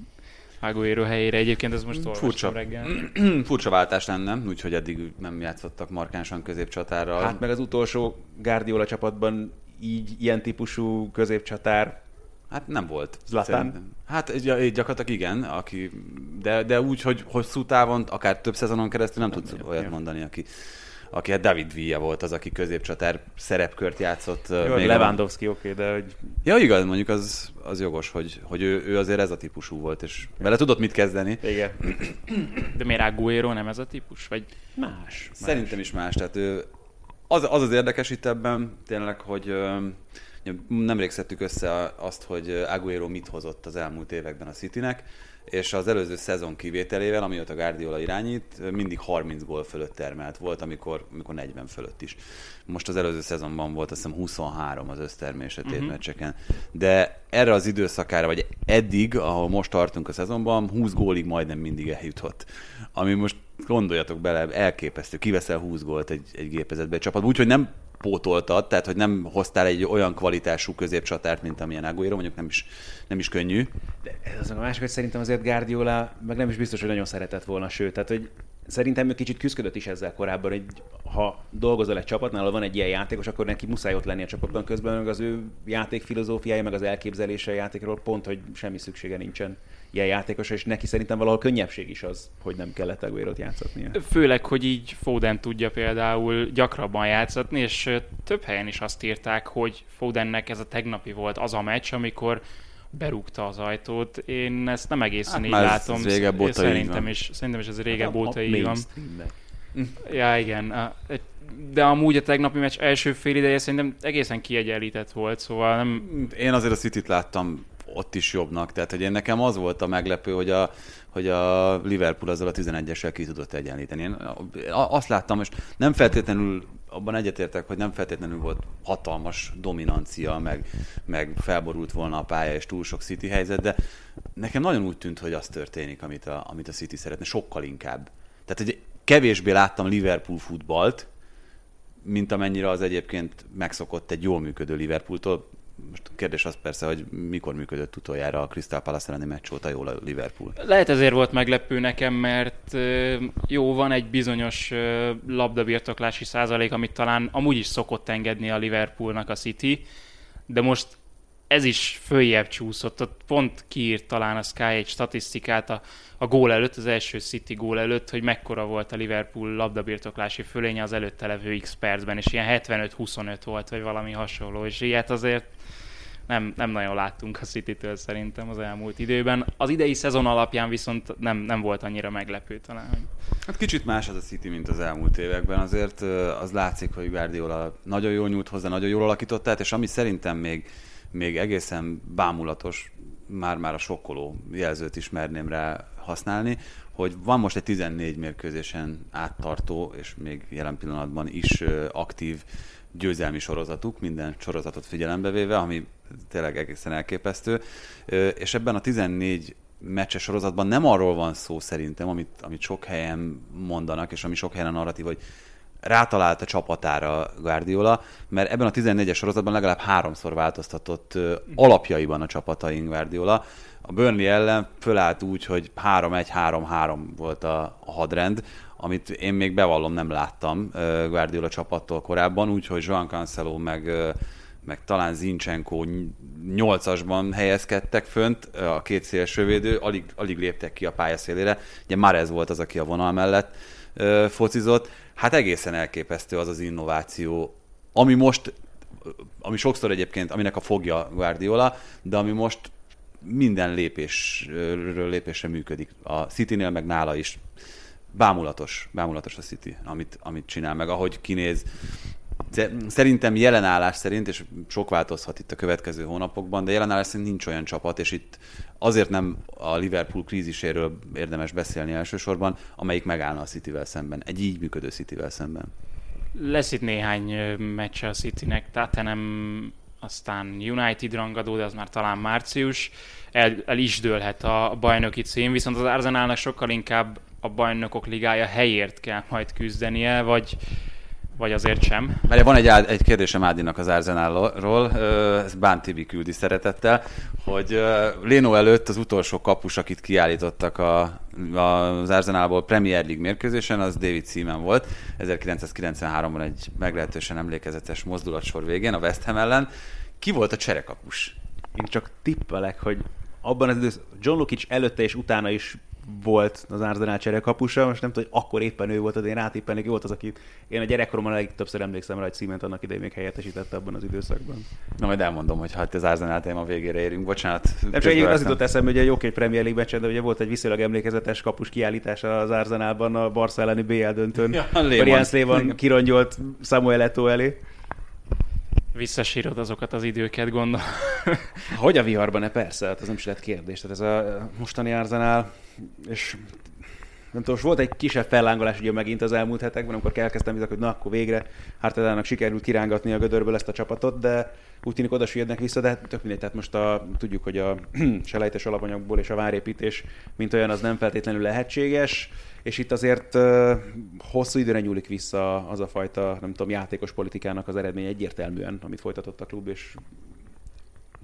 Aguero helyére. Egyébként ez most furcsa, reggel. *clears throat* furcsa váltás lenne, úgyhogy eddig nem játszottak markánsan középcsatárral. Hát meg az utolsó Guardiola csapatban így ilyen típusú középcsatár Hát nem volt. Zlatán? Hát gyakorlatilag igen, aki, de, de úgy, hogy hosszú távon, akár több szezonon keresztül nem, nem tudsz olyat jó. mondani, aki, aki hát David Villa volt az, aki középcsatár szerepkört játszott. Jó, még Lewandowski oké, okay, de hogy... Ja, igaz, mondjuk az, az jogos, hogy, hogy ő, ő, azért ez a típusú volt, és vele tudott mit kezdeni. Igen. De miért Aguero nem ez a típus? Vagy más? Szerintem is más. Tehát ő, az, az az érdekes itt ebben tényleg, hogy nemrég szedtük össze azt, hogy Aguero mit hozott az elmúlt években a Citynek, és az előző szezon kivételével, amióta Guardiola irányít, mindig 30 gól fölött termelt volt, amikor, amikor 40 fölött is. Most az előző szezonban volt azt hiszem 23 az össztermése uh-huh. meccseken. De erre az időszakára, vagy eddig, ahol most tartunk a szezonban, 20 gólig majdnem mindig eljutott. Ami most gondoljatok bele, elképesztő. Kiveszel 20 gólt egy, egy gépezetbe egy csapat. Úgyhogy nem pótoltad, tehát hogy nem hoztál egy olyan kvalitású középcsatárt, mint amilyen Aguero, mondjuk nem is, nem is könnyű. De ez az a másik, hogy szerintem azért Guardiola meg nem is biztos, hogy nagyon szeretett volna, sőt, tehát hogy szerintem ő kicsit küzdött is ezzel korábban, hogy ha dolgozol egy csapatnál, ahol van egy ilyen játékos, akkor neki muszáj ott lenni a csapatban közben, meg az ő játék filozófiája, meg az elképzelése a játékról pont, hogy semmi szüksége nincsen ilyen játékos, és neki szerintem valahol könnyebbség is az, hogy nem kellett Aguero-t játszatnia. Főleg, hogy így Foden tudja például gyakrabban játszatni, és több helyen is azt írták, hogy Fodennek ez a tegnapi volt az a meccs, amikor berúgta az ajtót. Én ezt nem egészen hát így látom. Ez régebb óta szerintem is, szerintem is ez régebb hát óta így van. Ja, igen. De amúgy a tegnapi meccs első fél ideje szerintem egészen kiegyenlített volt, szóval nem... Én azért a City-t láttam ott is jobbnak. Tehát, hogy én nekem az volt a meglepő, hogy a, hogy a Liverpool azzal a 11-essel ki tudott egyenlíteni. Én azt láttam, és nem feltétlenül abban egyetértek, hogy nem feltétlenül volt hatalmas dominancia, meg, meg felborult volna a pálya és túl sok City helyzet, de nekem nagyon úgy tűnt, hogy az történik, amit a, amit a City szeretne, sokkal inkább. Tehát, hogy kevésbé láttam Liverpool futballt, mint amennyire az egyébként megszokott egy jól működő Liverpooltól kérdés az persze, hogy mikor működött utoljára a Crystal Palace elleni meccs óta jól a Liverpool. Lehet ezért volt meglepő nekem, mert jó, van egy bizonyos labdabirtoklási százalék, amit talán amúgy is szokott engedni a Liverpoolnak a City, de most ez is följebb csúszott. Ott pont kiírt talán a Sky egy statisztikát a, a gól előtt, az első City gól előtt, hogy mekkora volt a Liverpool labdabirtoklási fölénye az előtte levő X percben, és ilyen 75-25 volt, vagy valami hasonló, és ilyet azért nem, nem nagyon láttunk a City-től szerintem az elmúlt időben. Az idei szezon alapján viszont nem, nem volt annyira meglepő talán. Hát kicsit más az a City, mint az elmúlt években. Azért az látszik, hogy Guardiola nagyon jól nyújt hozzá, nagyon jól alakította, és ami szerintem még még egészen bámulatos, már-már a sokkoló jelzőt is merném rá használni, hogy van most egy 14 mérkőzésen áttartó, és még jelen pillanatban is aktív győzelmi sorozatuk, minden sorozatot figyelembe véve, ami tényleg egészen elképesztő. És ebben a 14 meccses sorozatban nem arról van szó szerintem, amit, amit sok helyen mondanak, és ami sok helyen a narratív, hogy rátalált a csapatára Guardiola, mert ebben a 14-es sorozatban legalább háromszor változtatott alapjaiban a csapataink Guardiola. A Burnley ellen fölállt úgy, hogy 3-1-3-3 volt a hadrend, amit én még bevallom nem láttam Guardiola csapattól korábban, úgyhogy Joan Cancelo meg, meg talán Zinchenko nyolcasban helyezkedtek fönt, a két szélsővédő, alig, alig léptek ki a pályaszélére. Ugye Marez volt az, aki a vonal mellett focizott hát egészen elképesztő az az innováció, ami most, ami sokszor egyébként, aminek a fogja Guardiola, de ami most minden lépésről lépésre működik. A City-nél meg nála is bámulatos, bámulatos a City, amit, amit csinál, meg ahogy kinéz. Szerintem jelenállás szerint, és sok változhat itt a következő hónapokban, de jelenállás szerint nincs olyan csapat, és itt azért nem a Liverpool kríziséről érdemes beszélni elsősorban, amelyik megállna a Cityvel szemben, egy így működő Cityvel szemben. Lesz itt néhány meccs a Citynek, nem aztán United rangadó, de az már talán március, el, el is dőlhet a bajnoki cím, viszont az Arsenalnak sokkal inkább a bajnokok ligája helyért kell majd küzdenie, vagy vagy azért sem? Mert van egy, egy kérdésem Ádinak az Arsenalról, ez Bán Tibi küldi szeretettel, hogy Léno előtt az utolsó kapus, akit kiállítottak a, az Arsenalból Premier League mérkőzésen, az David Seaman volt. 1993-ban egy meglehetősen emlékezetes mozdulatsor végén a West Ham ellen. Ki volt a cserekapus? Én csak tippelek, hogy abban az időszakban John Lukic előtte és utána is volt az Arsenal cserekapusa, most nem tudom, hogy akkor éppen ő volt, de én rátippelnék, ő volt az, aki én a gyerekkoromban legtöbbször emlékszem rá, hogy Cement annak idején még helyettesítette abban az időszakban. Na majd elmondom, hogy hát az Arsenal téma végére érünk, bocsánat. Nem csak az jutott eszembe, hogy egy jó Premier League meccsen, de ugye volt egy viszonylag emlékezetes kapus kiállítása az Arsenalban a Barca elleni BL döntőn. *laughs* Ja, Lévan kirongyolt Samuel Eto'o elé. Visszasírod azokat az időket, gondol. Hogy a viharban, ne persze, hát ez nem is lett kérdés. Tehát ez a mostani Arsenal és nem tudom, most volt egy kisebb fellángolás ugye megint az elmúlt hetekben, amikor elkezdtem hogy na, akkor végre Hartadának sikerült kirángatni a gödörből ezt a csapatot, de úgy tűnik oda vissza, de hát tök mindegy, tehát most a, tudjuk, hogy a *clears throat* selejtes alapanyagból és a várépítés, mint olyan, az nem feltétlenül lehetséges, és itt azért uh, hosszú időre nyúlik vissza az a fajta, nem tudom, játékos politikának az eredmény egyértelműen, amit folytatott a klub, és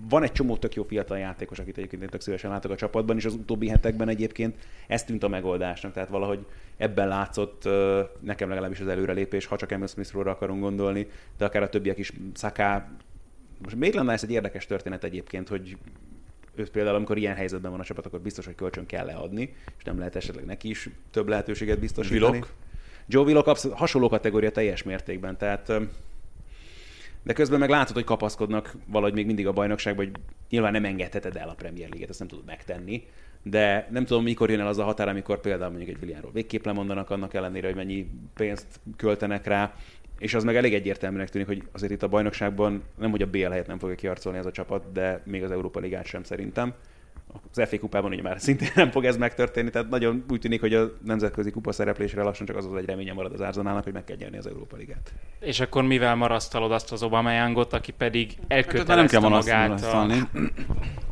van egy csomó tök jó fiatal játékos, akit egyébként én tök szívesen látok a csapatban, és az utóbbi hetekben egyébként ez tűnt a megoldásnak, tehát valahogy ebben látszott nekem legalábbis az előrelépés, ha csak Emil Smithról akarunk gondolni, de akár a többiek is Szaká. Most még lenne ez egy érdekes történet egyébként, hogy őt például, amikor ilyen helyzetben van a csapat, akkor biztos, hogy kölcsön kell leadni, és nem lehet esetleg neki is több lehetőséget biztosítani. Vilok? Joe Willock abszolút hasonló kategória teljes mértékben, tehát de közben meg látod, hogy kapaszkodnak valahogy még mindig a bajnokságban, hogy nyilván nem engedheted el a Premier League-et, ezt nem tudod megtenni, de nem tudom, mikor jön el az a határ, amikor például mondjuk egy Williamról végképp lemondanak annak ellenére, hogy mennyi pénzt költenek rá. és az meg elég egyértelműnek tűnik, hogy azért itt a bajnokságban nem, hogy a BL helyet nem fogja kiarcolni ez a csapat, de még az Európa Ligát sem szerintem. Az FA kupában ugye már szintén nem fog ez megtörténni, tehát nagyon úgy tűnik, hogy a nemzetközi kupa szereplésre lassan csak az az egy reménye marad az Arsenalnak, hogy meg kell nyerni az Európa Ligát. És akkor mivel marasztalod azt az Obameyangot, aki pedig Hát nem elkötelezte kell magát a...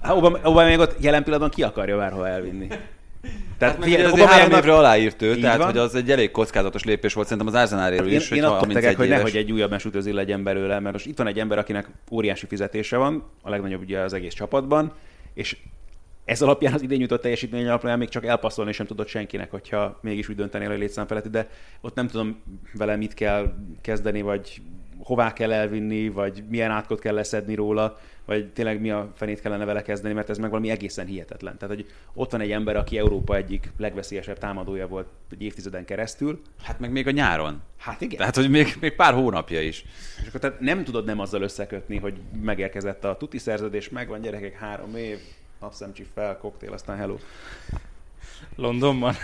Hát Obama, Obameyangot jelen pillanatban ki akarja bárhol elvinni? Tehát ugye figyelj, azért három évre aláírt ő, tehát van. hogy az egy elég kockázatos lépés volt szerintem az Arsenaléről Én, is, én hogyha attól 31 tegek, hogy éves. nehogy egy újabb Mesut Özil legyen belőle, mert most itt van egy ember, akinek óriási fizetése van, a legnagyobb ugye az egész csapatban, és ez alapján az idén jutott teljesítmény alapján még csak elpasszolni sem tudott senkinek, hogyha mégis úgy döntenél, hogy létszám feletti, de ott nem tudom vele mit kell kezdeni, vagy hová kell elvinni, vagy milyen átkot kell leszedni róla, vagy tényleg mi a fenét kellene vele kezdeni, mert ez meg valami egészen hihetetlen. Tehát, hogy ott van egy ember, aki Európa egyik legveszélyesebb támadója volt egy évtizeden keresztül. Hát meg még a nyáron. Hát igen. Tehát, hogy még, még pár hónapja is. És akkor tehát nem tudod nem azzal összekötni, hogy megérkezett a tuti szerződés, megvan gyerekek, három év, napszemcsi fel, koktél, aztán hello. Londonban.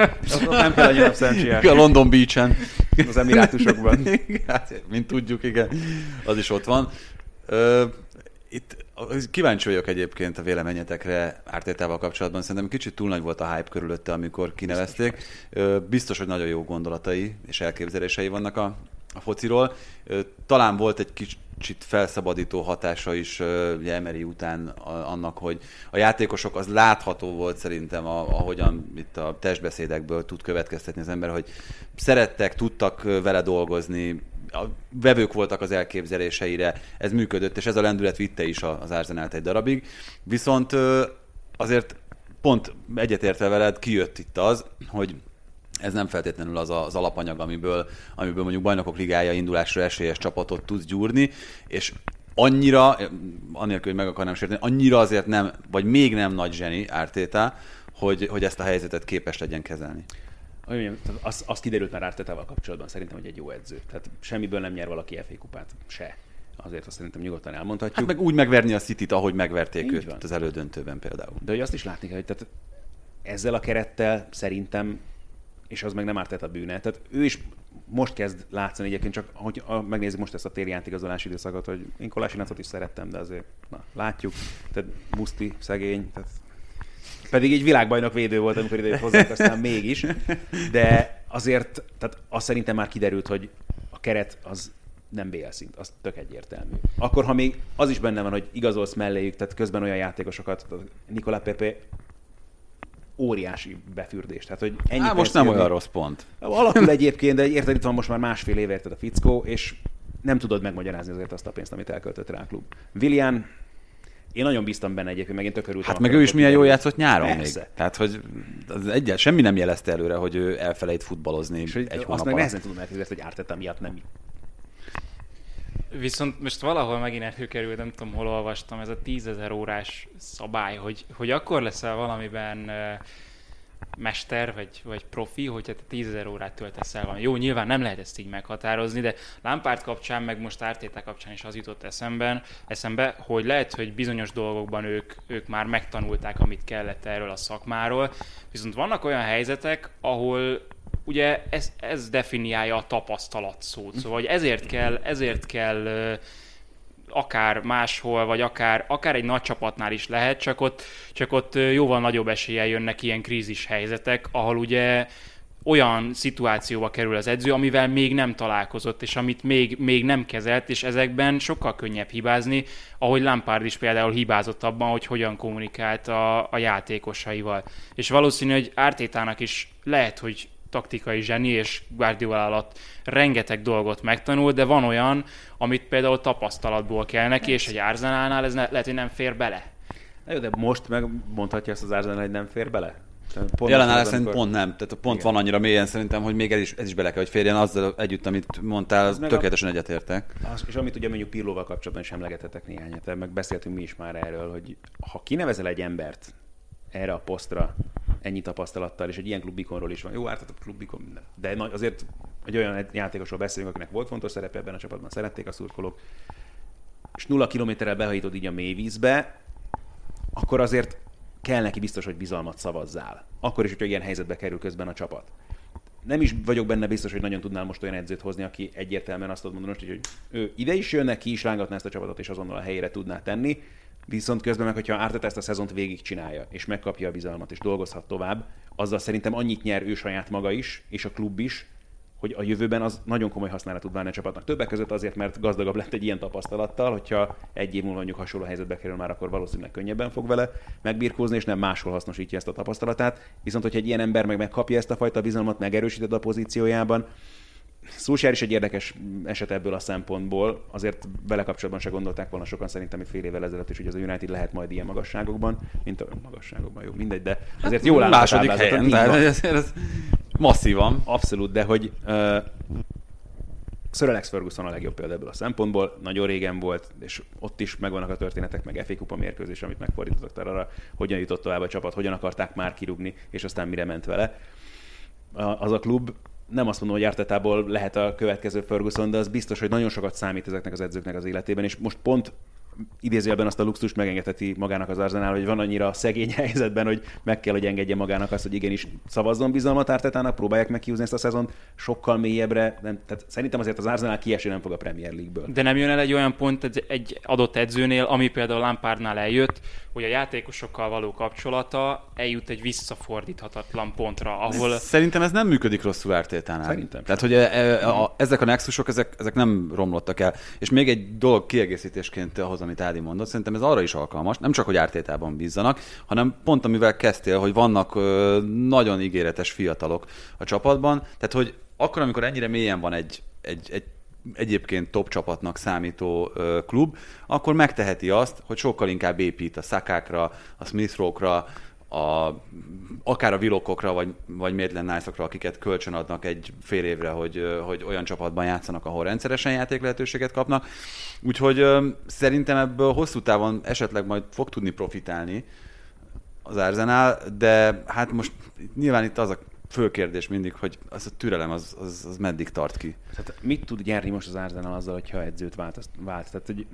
*laughs* Nem kell annyi napszemcsi A London Beach-en. az emirátusokban. *laughs* hát, mint tudjuk, igen, az is ott van. Ö, itt kíváncsi vagyok egyébként a véleményetekre Ártétával kapcsolatban. Szerintem kicsit túl nagy volt a hype körülötte, amikor kinevezték. Ö, Biztos, hogy nagyon jó gondolatai és elképzelései vannak a, a fociról. Talán volt egy kicsit felszabadító hatása is ugye Emery után annak, hogy a játékosok, az látható volt szerintem, ahogyan itt a testbeszédekből tud következtetni az ember, hogy szerettek, tudtak vele dolgozni, a vevők voltak az elképzeléseire, ez működött, és ez a lendület vitte is az Arsenalt egy darabig. Viszont azért pont egyetértve veled kijött itt az, hogy ez nem feltétlenül az a- az alapanyag, amiből, amiből mondjuk bajnokok ligája indulásra esélyes csapatot tudsz gyúrni, és annyira, anélkül, hogy meg akarnám sérteni, annyira azért nem, vagy még nem nagy zseni Ártéta, hogy, hogy ezt a helyzetet képes legyen kezelni. Az, az kiderült már Ártetával kapcsolatban szerintem, hogy egy jó edző. Tehát semmiből nem nyer valaki FA kupát. Se. Azért azt szerintem nyugodtan elmondhatjuk. Hát meg úgy megverni a City-t, ahogy megverték Így őt van. az elődöntőben például. De hogy azt is látni kell, hogy tehát ezzel a kerettel szerintem, és az meg nem árt a bűne, tehát ő is most kezd látszani egyébként, csak hogy megnézzük most ezt a téli átigazolási időszakot, hogy én Kolásinacot is szerettem, de azért, na, látjuk, tehát Muszti, szegény, tehát pedig egy világbajnok védő volt, amikor ide jött hozzánk, aztán mégis. De azért, tehát azt szerintem már kiderült, hogy a keret az nem BL szint, az tök egyértelmű. Akkor, ha még az is benne van, hogy igazolsz melléjük, tehát közben olyan játékosokat, Nikola Pepe óriási befürdés. Tehát, hogy ennyi Á, most nem kérni- olyan rossz pont. Alakul *laughs* egyébként, de érted, itt van most már másfél éve érted a fickó, és nem tudod megmagyarázni azért azt a pénzt, amit elköltött rá a klub. William, én nagyon bíztam benne egyébként, megint tök örültem. Hát meg ő is milyen jól játszott nyáron Persze. még. Tehát, hogy az egyel, semmi nem jelezte előre, hogy ő elfelejt futballozni És egy azt hónap meg alatt. nehezen tudom elképzelni, hogy Árteta miatt nem Viszont most valahol megint előkerült, nem tudom, hol olvastam, ez a tízezer órás szabály, hogy, hogy akkor leszel valamiben mester, vagy, vagy profi, hogyha te tízezer órát töltesz el valami. Jó, nyilván nem lehet ezt így meghatározni, de Lampard kapcsán, meg most Ártéta kapcsán is az jutott eszemben, eszembe, hogy lehet, hogy bizonyos dolgokban ők, ők már megtanulták, amit kellett erről a szakmáról, viszont vannak olyan helyzetek, ahol ugye ez, ez definiálja a tapasztalat szót. Szóval hogy ezért kell, ezért kell akár máshol, vagy akár, akár egy nagy csapatnál is lehet, csak ott, csak ott jóval nagyobb eséllyel jönnek ilyen krízis helyzetek, ahol ugye olyan szituációba kerül az edző, amivel még nem találkozott, és amit még, még nem kezelt, és ezekben sokkal könnyebb hibázni, ahogy Lampard is például hibázott abban, hogy hogyan kommunikált a, a játékosaival. És valószínű, hogy Ártétának is lehet, hogy taktikai zseni, és Guardiola alatt rengeteg dolgot megtanul, de van olyan, amit például tapasztalatból kell neki, és egy Arsenalnál ez ne, lehet, hogy nem fér bele. Na jó, de most megmondhatja ezt az Arsenal, hogy nem fér bele? Pont Jelen most áll az, szerint amikor- pont nem. Tehát a pont Igen. van annyira mélyen szerintem, hogy még ez is, ez is bele kell, hogy férjen azzal együtt, amit mondtál, Az meg a- tökéletesen egyetértek. Az, és amit ugye mondjuk Pirlóval kapcsolatban is emlegetetek néhányat, meg beszéltünk mi is már erről, hogy ha kinevezel egy embert erre a posztra ennyi tapasztalattal, és egy ilyen klubikonról is van, jó, ártott a klubikon minden, de azért egy olyan játékosról beszélünk, akinek volt fontos szerepe ebben a csapatban, szerették a szurkolók, és nulla kilométerrel behajítod így a mélyvízbe, akkor azért kell neki biztos, hogy bizalmat szavazzál. Akkor is, hogyha ilyen helyzetbe kerül közben a csapat. nem is vagyok benne biztos, hogy nagyon tudnál most olyan edzőt hozni, aki egyértelműen azt tud mondani, hogy ő ide is jönne, ki is rángatná ezt a csapatot, és azonnal a helyére tudná tenni. Viszont közben meg, hogyha Arteta ezt a szezont végigcsinálja, és megkapja a bizalmat, és dolgozhat tovább, azzal szerintem annyit nyer ő saját maga is, és a klub is, hogy a jövőben az nagyon komoly használat tud válni a csapatnak. Többek között azért, mert gazdagabb lett egy ilyen tapasztalattal, hogyha egy év múlva mondjuk hasonló helyzetbe kerül már, akkor valószínűleg könnyebben fog vele megbirkózni, és nem máshol hasznosítja ezt a tapasztalatát. Viszont, hogyha egy ilyen ember meg megkapja ezt a fajta bizalmat, megerősíted a pozíciójában, Szulsár is egy érdekes eset ebből a szempontból. Azért vele kapcsolatban se gondolták volna sokan szerintem, hogy fél évvel ezelőtt is, hogy az a United lehet majd ilyen magasságokban, mint a magasságokban, jó, mindegy, de azért jól áll Második helyen, tehát ez, ez masszívan. Abszolút, de hogy uh, Sir Alex Ferguson a legjobb példa ebből a szempontból. Nagyon régen volt, és ott is megvannak a történetek, meg FA Kupa mérkőzés, amit megfordítottak arra, hogyan jutott tovább a csapat, hogyan akarták már kirúgni, és aztán mire ment vele. Az a klub nem azt mondom, hogy Artetából lehet a következő Ferguson, de az biztos, hogy nagyon sokat számít ezeknek az edzőknek az életében, és most pont idézőjelben azt a luxust megengedheti magának az Arsenal, hogy van annyira szegény *laughs* helyzetben, hogy meg kell, hogy engedje magának azt, hogy igenis szavazzon bizalmat Artetának, próbálják meghúzni ezt a szezont sokkal mélyebbre. Nem, tehát szerintem azért az Arsenal kieső nem fog a Premier League-ből. De nem jön el egy olyan pont egy, egy adott edzőnél, ami például Lampardnál eljött, hogy a játékosokkal való kapcsolata eljut egy visszafordíthatatlan pontra, ahol... Szerintem ez nem működik rosszul Ártétánál. Szerintem. Tehát, hogy e, e, a, ezek a nexusok, ezek, ezek nem romlottak el. És még egy dolog kiegészítésként ahhoz, amit Ádi mondott, szerintem ez arra is alkalmas, nem csak, hogy Ártétában bízzanak, hanem pont amivel kezdtél, hogy vannak nagyon ígéretes fiatalok a csapatban, tehát, hogy akkor, amikor ennyire mélyen van egy, egy, egy egyébként top csapatnak számító klub, akkor megteheti azt, hogy sokkal inkább épít a szakákra, a Smithrókra, a, akár a vilokokra, vagy, vagy Maitland nice akiket kölcsön adnak egy fél évre, hogy, hogy olyan csapatban játszanak, ahol rendszeresen játék lehetőséget kapnak. Úgyhogy szerintem ebből hosszú távon esetleg majd fog tudni profitálni az Arsenal, de hát most nyilván itt az a fő kérdés mindig, hogy az a türelem az, az, az meddig tart ki. Tehát mit tud nyerni most az Arsenal azzal, hogyha edzőt vált, vált? Tehát, hogy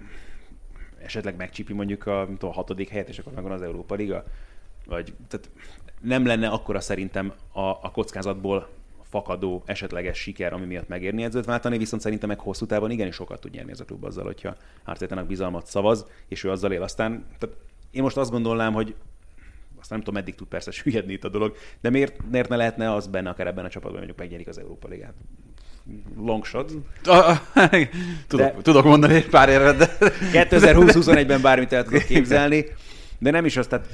esetleg megcsipi mondjuk a, a hatodik helyet, és akkor megvan az Európa Liga? Vagy, tehát nem lenne akkora szerintem a, a kockázatból fakadó esetleges siker, ami miatt megérni edzőt váltani, viszont szerintem meg hosszú távon igenis sokat tud nyerni ez a klub azzal, hogyha Artetának bizalmat szavaz, és ő azzal él. Aztán tehát én most azt gondolnám, hogy aztán nem tudom, meddig tud persze *laughs* süllyedni itt a dolog, de miért, miért ne lehetne az benne akár ebben a csapatban, mondjuk megnyerik az Európa Ligát? Long shot. tudok, de, tudok mondani egy pár érvet, de... *laughs* 2020-21-ben bármit el tudok képzelni, de nem is azt, tehát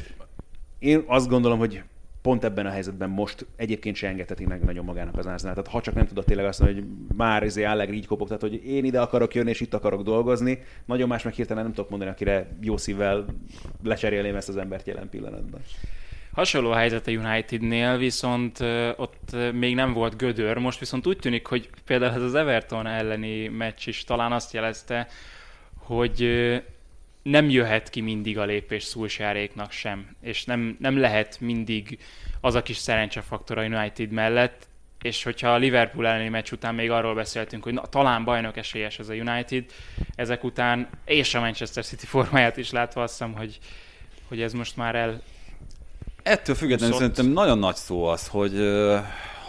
én azt gondolom, hogy pont ebben a helyzetben most egyébként se engedheti meg nagyon magának az Arsenal. Tehát ha csak nem tudod tényleg azt mondani, hogy már izé Allegri így kopog, tehát hogy én ide akarok jönni és itt akarok dolgozni, nagyon más meg hirtelen nem tudok mondani, akire jó szívvel lecserélném ezt az embert jelen pillanatban. Hasonló helyzet a Unitednél, viszont ott még nem volt gödör, most viszont úgy tűnik, hogy például ez az Everton elleni meccs is talán azt jelezte, hogy nem jöhet ki mindig a lépés Szulsáréknak sem, és nem, nem lehet mindig az a kis szerencsefaktor a United mellett, és hogyha a Liverpool elleni meccs után még arról beszéltünk, hogy na, talán bajnok esélyes ez a United, ezek után, és a Manchester City formáját is látva azt hiszem, hogy, hogy ez most már el... Ettől függetlenül szerintem nagyon nagy szó az, hogy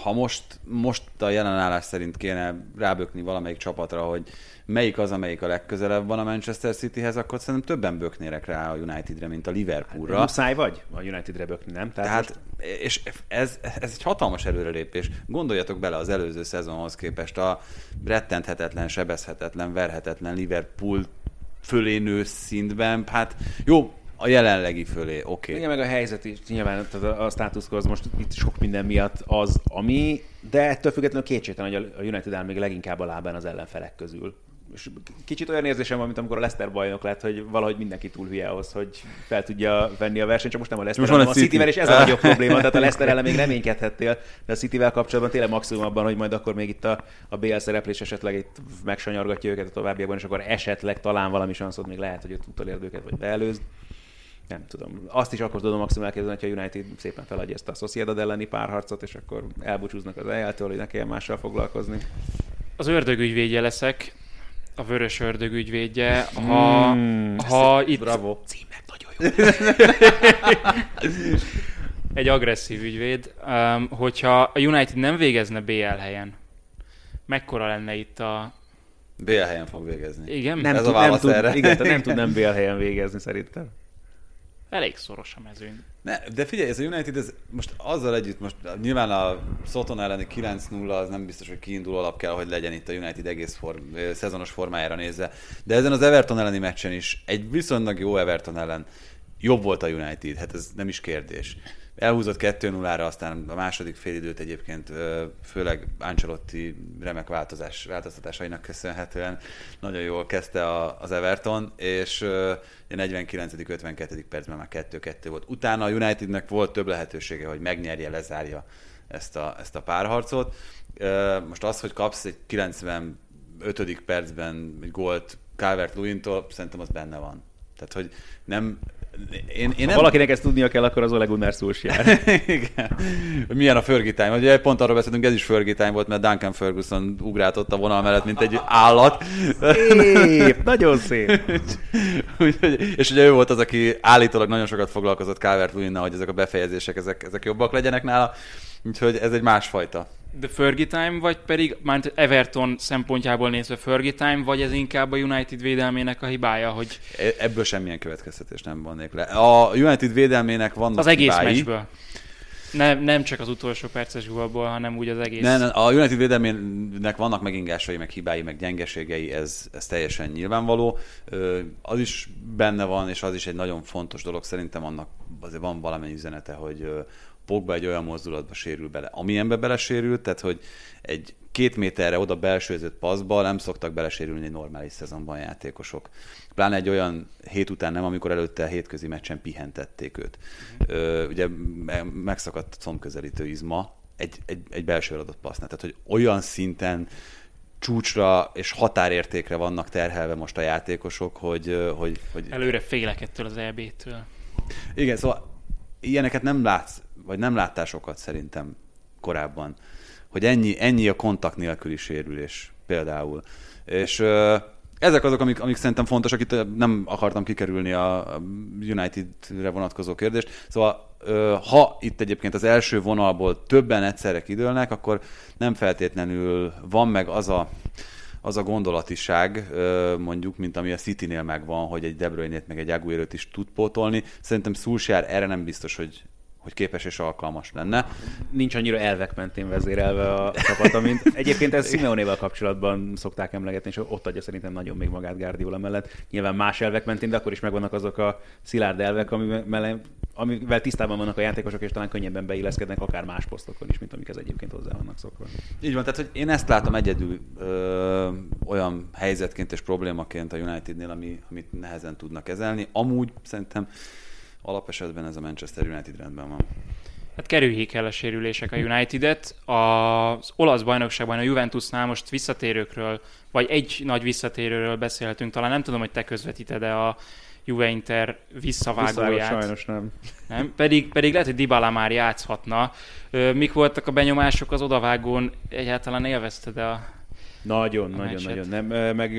ha most, most a jelenállás szerint kéne rábökni valamelyik csapatra, hogy melyik az, amelyik a legközelebb van a Manchester Cityhez, akkor szerintem többen böknérek rá a Unitedre, mint a Liverpoolra. Hát, muszáj vagy a Unitedre bökni, nem? Tehát, Tehát most... és ez, ez egy hatalmas előrelépés. Gondoljatok bele az előző szezonhoz képest a rettenthetetlen, sebezhetetlen, verhetetlen Liverpool fölé nő szintben. Hát jó, a jelenlegi fölé, oké. Okay. Igen, meg a helyzet is, nyilván a, a státuszkó az most itt sok minden miatt az, ami, de ettől függetlenül kétségtelen, hogy a United áll még leginkább a lábán az ellenfelek közül. És kicsit olyan érzésem van, mint amikor a Leicester bajnok lett, hogy valahogy mindenki túl hülye ahhoz, hogy fel tudja venni a versenyt, csak most nem a Leicester, hanem a City-vel, és ez a *laughs* nagyobb probléma. Tehát a Leicester ellen még reménykedhettél, de a Cityvel kapcsolatban tényleg maximum abban, hogy majd akkor még itt a, a BL szereplés esetleg itt megsanyargatja őket a továbbiakban, és akkor esetleg talán valami sanszod még lehet, hogy ott utolérd őket, vagy beelőzd nem tudom. Azt is akkor tudom maximum elképzelni, hogy a United szépen feladja ezt a Sociedad elleni párharcot, és akkor elbúcsúznak az eljától, hogy ne kelljen mással foglalkozni. Az ördögügyvédje leszek, a vörös ördögügyvédje. Ha, mm, ha itt... Bravo. Címek nagyon jó. *laughs* egy agresszív ügyvéd, um, hogyha a United nem végezne BL helyen, mekkora lenne itt a... BL helyen fog végezni. Igen? Nem, Ez tud, a nem, válasz tud, erre. igen, tehát nem tud *laughs* nem BL helyen végezni szerintem. Elég szoros a mezőny. Ne, de figyelj, ez a United, ez most azzal együtt, most nyilván a Soton elleni 9-0 az nem biztos, hogy kiinduló alap kell, hogy legyen itt a United egész form, szezonos formájára nézve. De ezen az Everton elleni meccsen is, egy viszonylag jó Everton ellen jobb volt a United, hát ez nem is kérdés. Elhúzott 2-0-ra, aztán a második félidőt egyébként főleg Ancelotti remek változás, változtatásainak köszönhetően nagyon jól kezdte a, az Everton, és a 49.-52. percben már 2-2 volt. Utána a Unitednek volt több lehetősége, hogy megnyerje, lezárja ezt a, ezt a párharcot. Most az, hogy kapsz egy 95. percben egy gólt calvert lewin szerintem az benne van. Tehát, hogy nem... Én, én Ha nem... valakinek ezt tudnia kell, akkor az Ole Gunnar Solskjaer. *laughs* Igen. Milyen a Fergie. Ugye pont arról beszéltünk, ez is Fergie volt, mert Duncan Ferguson ugrátott a vonal mellett, mint egy állat. Szép, nagyon szép. *laughs* Úgyhogy- és ugye ő volt az, aki állítólag nagyon sokat foglalkozott calvert hogy ezek a befejezések, ezek, ezek jobbak legyenek nála. Úgyhogy ez egy másfajta. De Fergie time, vagy pedig már Everton szempontjából nézve Fergie time, vagy ez inkább a United védelmének a hibája, hogy E- Ebből semmilyen következtetés nem vonnék le. A United védelmének vannak az egész hibái. meccsből. Nem, nem csak az utolsó perces gólból, hanem úgy az egész. Ne, ne, a United védelmének vannak megingásai, meg hibái, meg gyengeségei, ez, ez teljesen nyilvánvaló. Az is benne van, és az is egy nagyon fontos dolog. Szerintem annak azért van valamennyi üzenete, hogy Pogba egy olyan mozdulatba sérül bele, amilyenbe belesérült, tehát hogy egy két méterre oda belsőzött passzba nem szoktak belesérülni normális szezonban játékosok. Pláne egy olyan hét után nem, amikor előtte a hétközi meccsen pihentették őt. Ö, ugye me- megszakadt combközelítő izma, egy, egy, egy belső adott passznál. Tehát, hogy olyan szinten csúcsra és határértékre vannak terhelve most a játékosok, hogy, hogy, hogy Előre félek ettől az EB-től. igen, szóval ilyeneket nem látsz, vagy nem láttál sokat szerintem korábban, hogy ennyi, ennyi a kontakt nélküli sérülés például. És ö, ezek azok, amik, amik szerintem fontosak, itt nem akartam kikerülni a United-re vonatkozó kérdést. Szóval ö, ha itt egyébként az első vonalból többen egyszerre kidőlnek, akkor nem feltétlenül van meg az a, az a gondolatiság, mondjuk, mint ami a City-nél megvan, hogy egy De Bruyne-t meg egy Aguero-t is tud pótolni. Szerintem Solskjaer erre nem biztos, hogy hogy képes és alkalmas lenne. Nincs annyira elvek mentén vezérelve a csapat, mint egyébként ez Simeonéval kapcsolatban szokták emlegetni, és ott adja szerintem nagyon még magát Guardiola mellett. Nyilván más elvek mentén, de akkor is megvannak azok a szilárd elvek, amivel, amivel tisztában vannak a játékosok, és talán könnyebben beilleszkednek akár más posztokon is, mint amikhez egyébként hozzá vannak szokva. Így van, tehát hogy én ezt látom egyedül ö, olyan helyzetként és problémaként a Unitednél, ami, amit nehezen tudnak kezelni. Amúgy szerintem alapesetben ez a Manchester United rendben van. Hát kerüljék el a sérülések a United-et. Az olasz bajnokságban a Juventusnál most visszatérőkről, vagy egy nagy visszatérőről beszélhetünk. Talán nem tudom, hogy te közvetíted-e a Juve Inter visszavágóját. Visszavágó sajnos nem. Nem? Pedig, pedig lehet, hogy Dybala már játszhatna. Mik voltak a benyomások az odavágón? Egyáltalán élvezted a... Nagyon, A nagyon, meccset. nagyon. Nem, meg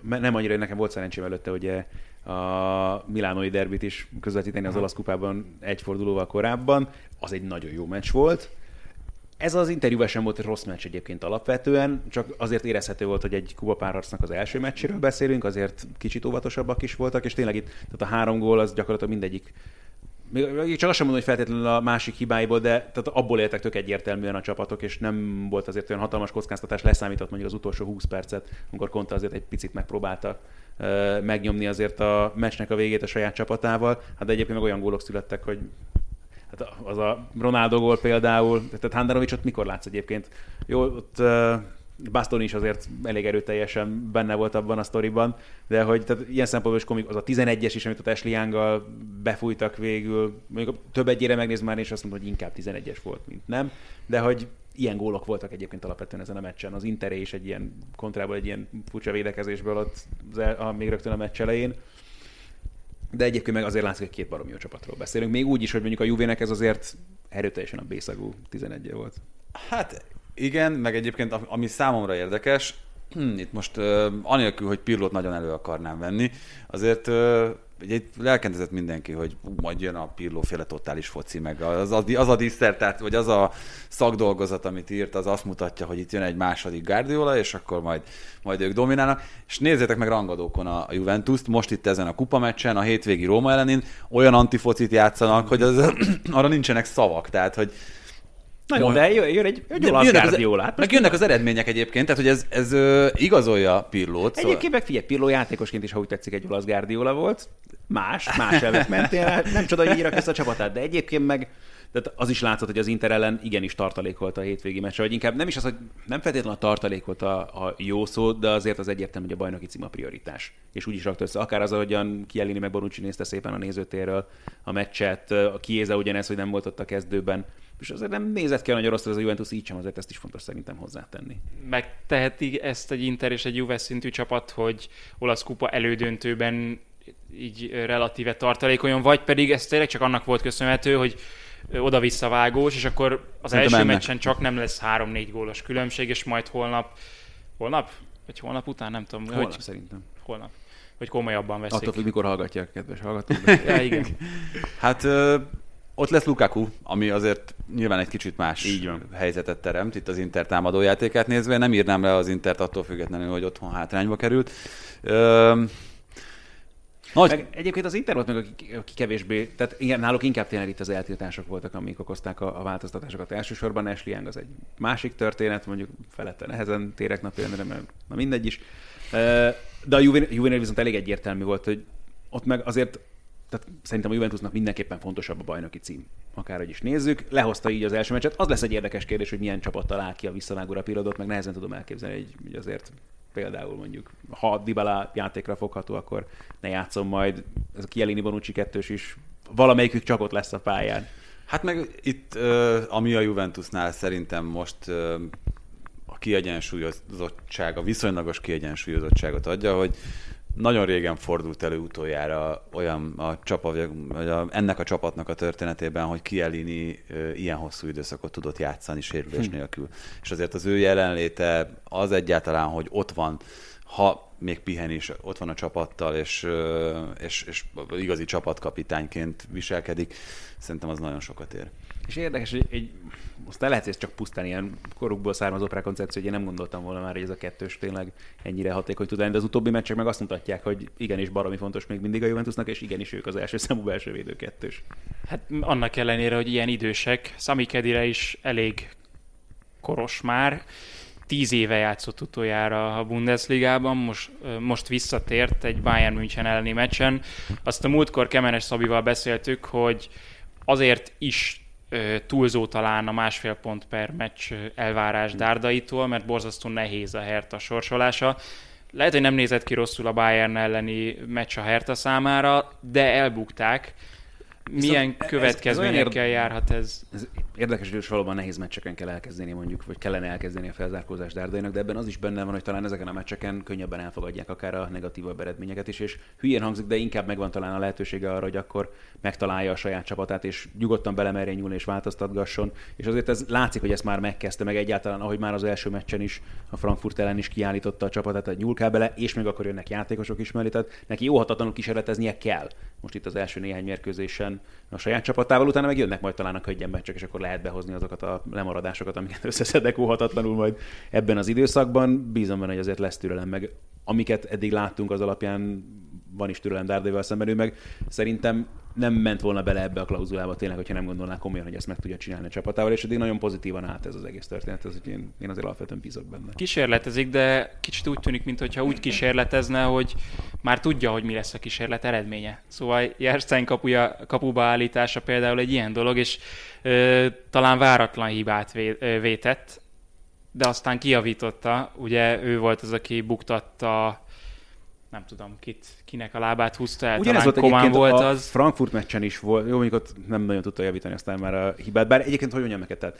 me- nem annyira, nekem volt szerencsém előtte, ugye a Milánói derbit is közvetíteni az olasz kupában egy fordulóval korábban. Az egy nagyon jó meccs volt. Ez az interjúban sem volt egy rossz meccs egyébként alapvetően, csak azért érezhető volt, hogy egy Kuba párharcnak az első meccséről beszélünk, azért kicsit óvatosabbak is voltak, és tényleg itt tehát a három gól az gyakorlatilag mindegyik még csak azt sem mondom, hogy feltétlenül a másik hibáiból, de tehát abból éltek tök egyértelműen a csapatok, és nem volt azért olyan hatalmas kockáztatás, leszámított mondjuk az utolsó 20 percet, amikor Conte azért egy picit megpróbálta ö, megnyomni azért a meccsnek a végét a saját csapatával. Hát egyébként meg olyan gólok születtek, hogy hát az a Ronaldo gól például, tehát Handanovicsot mikor látsz egyébként? Jó, ott uh, Bastoni is azért elég erőteljesen benne volt abban a sztoriban, de hogy tehát ilyen szempontból is komik, az a 11-es is, amit a Ashley Young-gal befújtak végül, mondjuk több egyére megnéz már, és azt mondom, hogy inkább 11-es volt, mint nem, de hogy ilyen gólok voltak egyébként alapvetően ezen a meccsen. Az Interé is egy ilyen kontrából egy ilyen furcsa védekezésből ott a, még rögtön a meccs elején. De egyébként meg azért látszik, hogy két baromi jó csapatról beszélünk. Még úgy is, hogy mondjuk a Juvének ez azért erőteljesen a bészagú 11 volt. Hát igen, meg egyébként ami számomra érdekes, *clears throat* itt most uh, anélkül, hogy Pirlót nagyon elő akarnám venni, azért uh, itt lelkendezett mindenki, hogy ú, majd jön a Pirlóféle totális foci, meg az, az, az a diszertát, vagy az a szakdolgozat, amit írt, az azt mutatja, hogy itt jön egy második Guardiola, és akkor majd, majd ők dominálnak. És nézzétek meg rangadókon a Juventus-t, most itt ezen a kupameccsen, a hétvégi Róma ellenén olyan antifocit játszanak, hogy az, *clears throat* arra nincsenek szavak, tehát hogy nagyon, de jön, jön egy, egy olasz jönnek az, Guardiolát. meg jönnek az eredmények egyébként, tehát hogy ez, ez ö, igazolja Pirlót. Szóval... Egyébként meg figyelj, Pirlo játékosként is, ha úgy tetszik, egy olasz Guardiola volt. Más, más elvek *laughs* mentél. Nem csoda, hogy írják ezt a csapatát, de egyébként meg tehát az is látszott, hogy az Inter ellen igenis tartalékolt a hétvégi meccsre, vagy inkább nem is az, hogy nem feltétlenül a tartalékolt a, a jó szó, de azért az egyértelmű, hogy a bajnoki cím a prioritás. És úgy is rakta össze, akár az, ahogyan Kielini meg Bonucci nézte szépen a nézőtérről a meccset, a Kiéza ugyanez, hogy nem volt ott a kezdőben, és azért nem nézett ki nagyon rossz ez a Juventus, így sem azért ezt is fontos szerintem hozzátenni. Megteheti ezt egy Inter és egy Juve szintű csapat, hogy olasz kupa elődöntőben így relatíve tartalékoljon, vagy pedig ez tényleg csak annak volt köszönhető, hogy oda-vissza vágós, és akkor az Szerintem első ennek. meccsen csak nem lesz 3-4 gólos különbség, és majd holnap, holnap? Vagy holnap után, nem tudom, Holnap hogy szerintem. holnap. Hogy komolyabban veszik. Attól függ, mikor hallgatják, kedves hallgatók. *laughs* Ja, igen. *laughs* Hát ott lesz Lukaku, ami azért nyilván egy kicsit más Így van. helyzetet teremt, itt az Inter támadójátékát nézve. Nem írnám le az Intert attól függetlenül, hogy otthon hátrányba került. Ö, nagy, Meg egyébként az Inter volt meg, aki, aki kevésbé, tehát igen, náluk inkább tényleg itt az eltiltások voltak, amik okozták a, a változtatásokat. Elsősorban Ashley Young az egy másik történet, mondjuk felette nehezen térek napirendre, mert na mindegy is. De a Juven- Juvenil viszont elég egyértelmű volt, hogy ott meg azért tehát szerintem a Juventusnak mindenképpen fontosabb a bajnoki cím. Akárhogy is nézzük, lehozta így az első meccset. Az lesz egy érdekes kérdés, hogy milyen csapat talál ki a visszavágó rapidot, meg nehezen tudom elképzelni, hogy, azért például mondjuk, ha Dybala játékra fogható, akkor ne játszom majd. Ez a Kielini Bonucci kettős is, valamelyikük csak ott lesz a pályán. Hát meg itt, ami a Juventusnál szerintem most a kiegyensúlyozottság, a viszonylagos kiegyensúlyozottságot adja, hogy nagyon régen fordult elő utoljára olyan a csapat, vagy a, ennek a csapatnak a történetében, hogy Kielini ilyen hosszú időszakot tudott játszani sérülés Hm. nélkül. És azért az ő jelenléte az egyáltalán, hogy ott van, ha még pihen is, ott van a csapattal, és, és, és igazi csapatkapitányként viselkedik, szerintem az nagyon sokat ér. És érdekes, hogy egy, most lehet, hogy ez csak pusztán ilyen korukból származó prekoncepció, hogy én nem gondoltam volna már, hogy ez a kettős tényleg ennyire hatékony tud lenni, de az utóbbi meccsek meg azt mutatják, hogy igenis baromi fontos még mindig a Juventusnak, és igenis ők az első számú belső védő kettős. Hát annak ellenére, hogy ilyen idősek, Sami Kedire is elég koros már, tíz éve játszott utoljára a Bundesligában, most, most visszatért egy Bayern München elleni meccsen. Azt a múltkor Kemenes Szabival beszéltük, hogy azért is túlzó talán a másfél pont per meccs elvárás Dárdaitól, mert borzasztó nehéz a Hertha sorsolása. Lehet, hogy nem nézett ki rosszul a Bayern elleni meccs a Hertha számára, de elbukták. Milyen ez- ez következményekkel olyan járhat ez? Ez érdekes, hogy valóban nehéz meccseken kell elkezdeni mondjuk, vagy kellene elkezdeni a felzárkózást Dárdainak, de ebben az is benne van, hogy talán ezeken a meccseken könnyebben elfogadják akár a negatívabb eredményeket is, és hülyén hangzik, de inkább megvan talán a lehetősége arra, hogy akkor megtalálja a saját csapatát, és nyugodtan belemerjen nyúlni és változtatgasson. És azért ez látszik, hogy ezt már megkezdte, meg egyáltalán, ahogy már az első meccsen is a Frankfurt ellen is kiállította a csapatát, hogy nyúl kell bele, és még akkor jönnek játékosok is mellé, tehát neki óhatatlanul kísérleteznie kell. Most itt az első néhány mérkőzésen a saját csapatával, utána meg jönnek majd talán a meccsek, és akkor lehet behozni azokat a lemaradásokat, amiket összeszedek óhatatlanul majd ebben az időszakban. Bízom benne, hogy azért lesz türelem, meg amiket eddig láttunk az alapján van is türelem Dárdével szemben, ő meg szerintem nem ment volna bele ebbe a klauzulába tényleg, hogyha nem gondolná komolyan, hogy ezt meg tudja csinálni a csapatával, és eddig nagyon pozitívan állt ez az egész történet, ez, hogy én, én azért alapvetően bízok benne. Kísérletezik, de kicsit úgy tűnik, mintha úgy kísérletezne, hogy már tudja, hogy mi lesz a kísérlet eredménye. Szóval Jerstein kapuja, kapuba állítása például egy ilyen dolog, és ö, talán váratlan hibát vé, vétett, de aztán kijavította. Ugye ő volt az, aki buktatta nem tudom, kit, kinek a lábát húzta el, Ugyanez talán volt Komán volt a az. Frankfurt meccsen is volt, jó, mondjuk ott nem nagyon tudta javítani aztán már a hibát, bár egyébként hogy mondjam neked, tehát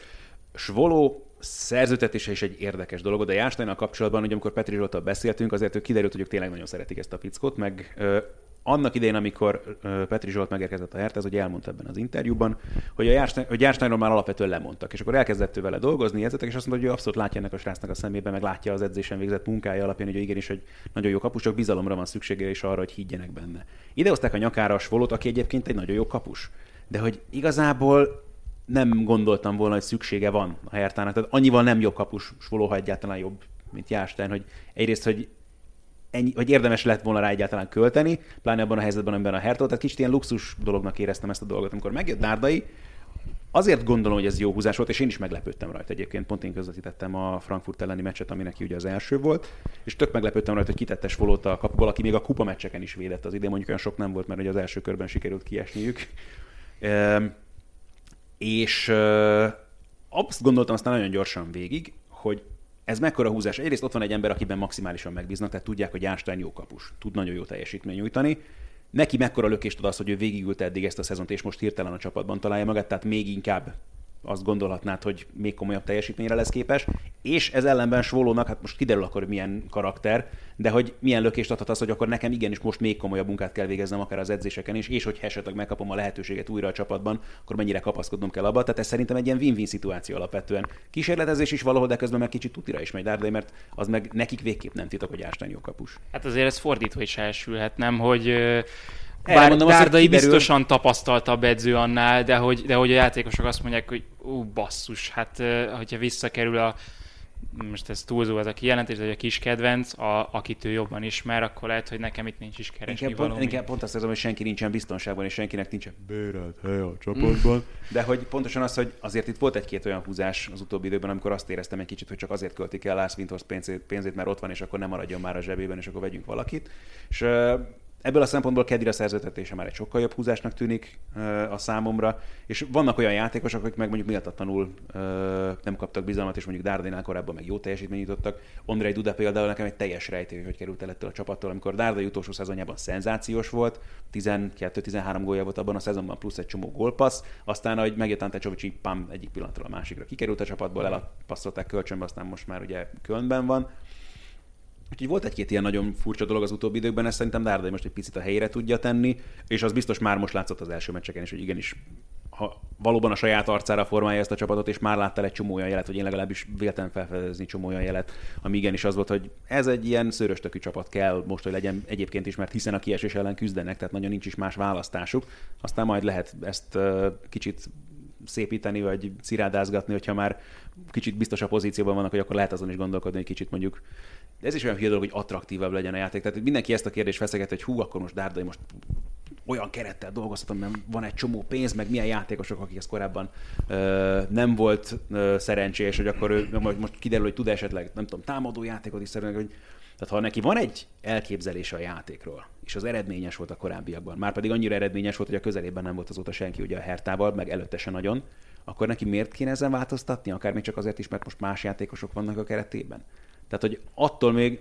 Svoló szerzőtetése is egy érdekes dolog, de Jársteinnal kapcsolatban, hogy amikor Petri Zsoltal beszéltünk, azért ő kiderült, hogy ők tényleg nagyon szeretik ezt a fickót, meg ö, annak idején, amikor Petri Zsolt megérkezett a Herthez, hogy elmondta ebben az interjúban, hogy a Jársteinról már alapvetően lemondtak, és akkor elkezdett ő vele dolgozni, edzetek, és azt mondta, hogy ő abszolút látja ennek a srácnak a szemébe, meg látja az edzésen végzett munkája alapján, hogy igenis, hogy nagyon jó kapus, csak bizalomra van szüksége és arra, hogy higgyenek benne. Idehozták a nyakára Svolót, aki egyébként egy nagyon jó kapus. De hogy igazából nem gondoltam volna, hogy szüksége van a Hertának. Tehát annyival nem jobb kapus Svoló, ha egyáltalán jobb, mint Jástein, hogy egyrészt, hogy ennyi, hogy érdemes lett volna rá egyáltalán költeni, pláne abban a helyzetben, amiben a Hertha, tehát kicsit ilyen luxus dolognak éreztem ezt a dolgot, amikor megjött Dárdai, Azért gondolom, hogy ez jó húzás volt, és én is meglepődtem rajta egyébként. Pont én közvetítettem a Frankfurt elleni meccset, ami neki ugye az első volt, és tök meglepődtem rajta, hogy kitettes volott a kapuból, aki még a kupa meccseken is védett az idén, mondjuk olyan sok nem volt, mert ugye az első körben sikerült kiesniük. E, és e, azt gondoltam aztán nagyon gyorsan végig, hogy ez mekkora húzás? Egyrészt ott van egy ember, akiben maximálisan megbíznak, tehát tudják, hogy Einstein jó kapus, tud nagyon jó teljesítmény nyújtani. Neki mekkora lökést ad az, hogy ő végigült eddig ezt a szezont, és most hirtelen a csapatban találja magát, tehát még inkább azt gondolhatnád, hogy még komolyabb teljesítményre lesz képes, és ez ellenben Svolónak, hát most kiderül akkor, hogy milyen karakter, de hogy milyen lökést adhat az, hogy akkor nekem igenis most még komolyabb munkát kell végeznem, akár az edzéseken is, és hogy esetleg megkapom a lehetőséget újra a csapatban, akkor mennyire kapaszkodnom kell abba. Tehát ez szerintem egy ilyen win-win szituáció alapvetően. Kísérletezés is valahol, de közben meg kicsit tutira is megy Dárdai, mert az meg nekik végképp nem titok, hogy Ástány jó kapus. Hát azért ez fordítva is elsülhet, nem, hogy bár mondom, Dárdai kiderül... biztosan tapasztaltabb edző annál, de hogy, de hogy a játékosok azt mondják, hogy ú, basszus, hát hogyha visszakerül a most ez túlzó ez a kijelentés, de hogy a kis kedvenc, a, akit ő jobban ismer, akkor lehet, hogy nekem itt nincs is keresni inkább valami. Pont, inkább pont azt érzem, hogy senki nincsen biztonságban, és senkinek nincsen bérelt hely a csapatban. De hogy pontosan az, hogy azért itt volt egy-két olyan húzás az utóbbi időben, amikor azt éreztem egy kicsit, hogy csak azért költik el Lász Winters pénzét, pénzét, mert ott van, és akkor nem maradjon már a zsebében, és akkor vegyünk valakit. És Ebből a szempontból Kedira szerződtetése már egy sokkal jobb húzásnak tűnik a számomra, és vannak olyan játékosok, akik meg mondjuk méltatlanul nem kaptak bizalmat, és mondjuk Dárdénál korábban meg jó teljesítményt jutottak. Andrei Duda például nekem egy teljes rejtély, hogy került el ettől a csapattól, amikor Dárdai utolsó szezonjában szenzációs volt, 12-13 gólja volt abban a szezonban, plusz egy csomó gólpassz, aztán, ahogy megjött Ante Csovics, pam, egyik pillanatról a másikra kikerült a csapatból, elpasszolták kölcsönbe, aztán most már ugye Kölnben van Úgyhogy volt egy-két ilyen nagyon furcsa dolog az utóbbi időkben, ezt szerintem Dárdai most egy picit a helyére tudja tenni, és az biztos már most látszott az első meccseken is, hogy igenis ha valóban a saját arcára formálja ezt a csapatot, és már láttál egy csomó olyan jelet, hogy én legalábbis véltem felfedezni csomó olyan jelet, ami igenis az volt, hogy ez egy ilyen szőröstökű csapat kell most, hogy legyen egyébként is, mert hiszen a kiesés ellen küzdenek, tehát nagyon nincs is más választásuk. Aztán majd lehet ezt kicsit szépíteni, vagy cirádázgatni, hogyha már kicsit biztos a pozícióban vannak, hogy akkor lehet azon is gondolkodni, hogy kicsit mondjuk de ez is olyan hülye dolog, hogy attraktívabb legyen a játék. Tehát mindenki ezt a kérdést feszeget, hogy hú, akkor most Dárdai most olyan kerettel dolgozhatom, mert van egy csomó pénz, meg milyen játékosok, akik ezt korábban ö, nem volt ö, szerencsés, hogy akkor ő most kiderül, hogy tud esetleg, nem tudom, támadó játékot is szeretni, hogy tehát ha neki van egy elképzelése a játékról, és az eredményes volt a korábbiakban, már pedig annyira eredményes volt, hogy a közelében nem volt azóta senki ugye a Hertával, meg előtte se nagyon, akkor neki miért kéne ezen változtatni? Akár még csak azért is, mert most más játékosok vannak a keretében. Tehát, hogy attól még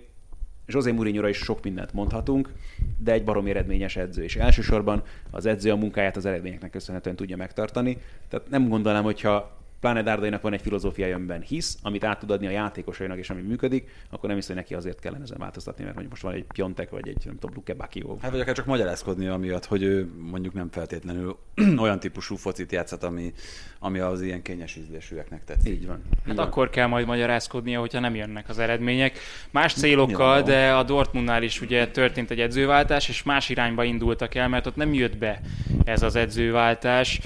José mourinho is sok mindent mondhatunk, de egy barom eredményes edző, és elsősorban az edző a munkáját az eredményeknek köszönhetően tudja megtartani. Tehát nem gondolnám, hogyha pláne Dárdainak van egy filozófiája, amiben hisz, amit át tud adni a játékosainak, és ami működik, akkor nem hiszem, hogy neki azért kellene ezen változtatni, mert mondjuk most van egy Piontek, vagy egy, nem tudom, Luke Bakio. Hát vagy akár csak magyarázkodni amiatt, hogy ő mondjuk nem feltétlenül *clears throat* olyan típusú focit játszhat, ami, ami az ilyen kényes ízlésűeknek tetszik. Így van. Hát van. akkor kell majd magyarázkodnia, hogyha nem jönnek az eredmények. Más célokkal, de a Dortmundnál is ugye történt egy edzőváltás, és más irányba indultak el, mert ott nem jött be ez az edzőváltás.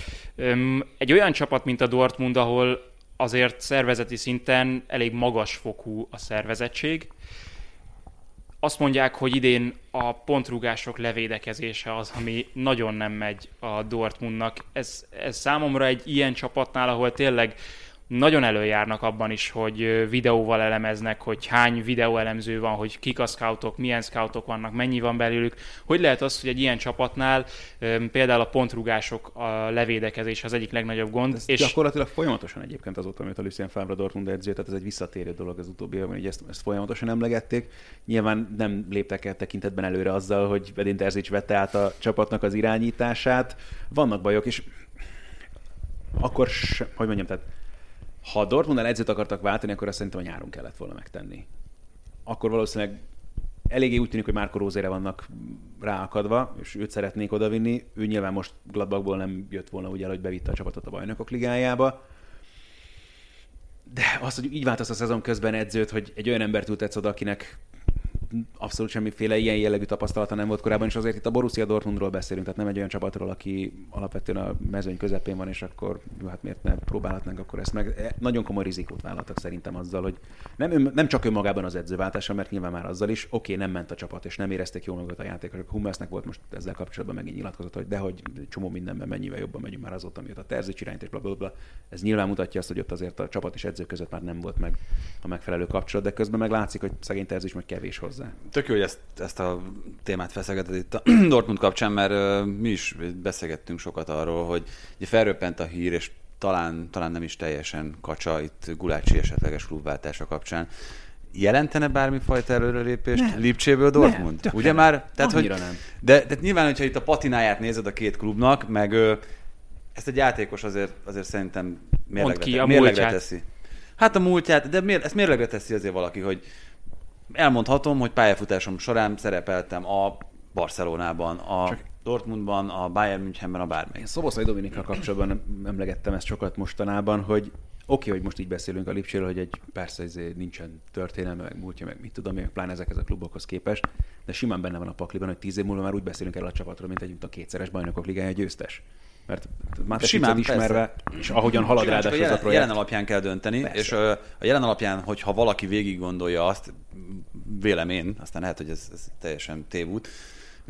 Egy olyan csapat, mint a Dortmund, ahol azért szervezeti szinten elég magas fokú a szervezettség. Azt mondják, hogy idén a pontrugások levédekezése az, ami nagyon nem megy a Dortmundnak. Ez, ez számomra egy ilyen csapatnál, ahol tényleg nagyon előjárnak abban is, hogy videóval elemeznek, hogy hány videóelemző van, hogy kik a scoutok, milyen scoutok vannak, mennyi van belőlük. Hogy lehet az, hogy egy ilyen csapatnál például a pontrugások, a levédekezés az egyik legnagyobb gond. Ez és gyakorlatilag folyamatosan egyébként azóta, amit a Lucien Favre Dortmund edző, tehát ez egy visszatérő dolog az utóbbi évben, hogy ezt, ezt folyamatosan emlegették. Nyilván nem léptek el tekintetben előre azzal, hogy Edin Terzic vette át a csapatnak az irányítását. Vannak bajok, és akkor, hogy mondjam, tehát ha Dortmundnál edzőt akartak váltani, akkor azt szerintem a nyáron kellett volna megtenni. Akkor valószínűleg eléggé úgy tűnik, hogy Márko Rózére vannak ráakadva, és őt szeretnék odavinni. Ő nyilván most Gladbachból nem jött volna ugye, hogy bevitte a csapatot a bajnokok ligájába. De az, hogy így változt a szezon közben edzőt, hogy egy olyan embert ültetsz oda, akinek abszolút semmiféle ilyen jellegű tapasztalata nem volt korábban, és azért itt a Borussia Dortmundról beszélünk, tehát nem egy olyan csapatról, aki alapvetően a mezőny közepén van, és akkor jó, hát miért ne próbálhatnánk akkor ezt meg. E, nagyon komoly rizikót vállaltak szerintem azzal, hogy nem, nem csak önmagában az edzőváltása, mert nyilván már azzal is, oké, okay, nem ment a csapat, és nem érezték jól magukat a játékosok. Hummelsnek volt most ezzel kapcsolatban megint nyilatkozott, hogy dehogy csomó mindenben mennyivel jobban megyünk már azóta, miatt a Terzics irányt és bla, bla, bla. Ez nyilván mutatja azt, hogy ott azért a csapat és edző között már nem volt meg a megfelelő kapcsolat, de közben meg látszik, hogy szegény Terzics meg kevés hozzá. Tök jó, hogy ezt, ezt a témát feszegeted itt a *clears throat* Dortmund kapcsán, mert uh, mi is beszélgettünk sokat arról, hogy ugye felröppent a hír, és talán, talán nem is teljesen kacsa itt Gulácsi esetleges klubváltása kapcsán. Jelentene bármifajta előrelépést nem. Lipcséből Dortmund? Nem, Ugye már? Tehát, hogy, nem. De, de nyilván, hogyha itt a patináját nézed a két klubnak, meg ö, ezt egy játékos azért, azért szerintem mérlegre, ki, a mérlegre teszi. Hát a múltját, de miért, ezt mérlegre teszi azért valaki, hogy elmondhatom, hogy pályafutásom során szerepeltem a Barcelonában, a Csak Dortmundban, a Bayern Münchenben, a bármely. Én Szoboszlai Dominikkal kapcsolatban emlegettem ezt sokat mostanában, hogy oké, okay, hogy most így beszélünk a Lipcséről, hogy egy persze ezért nincsen történelme, meg múltja, meg mit tudom, meg pláne ezekhez a klubokhoz képest, de simán benne van a pakliban, hogy tíz év múlva már úgy beszélünk erről a csapatról, mint egy a kétszeres bajnokok ligája győztes. Mert már simán ismerve, persze. és ahogyan halad a, jelen, a projekt. jelen alapján kell dönteni, persze. és a jelen alapján, hogyha valaki végig gondolja azt, vélem én, aztán lehet, hogy ez, ez teljesen tévút,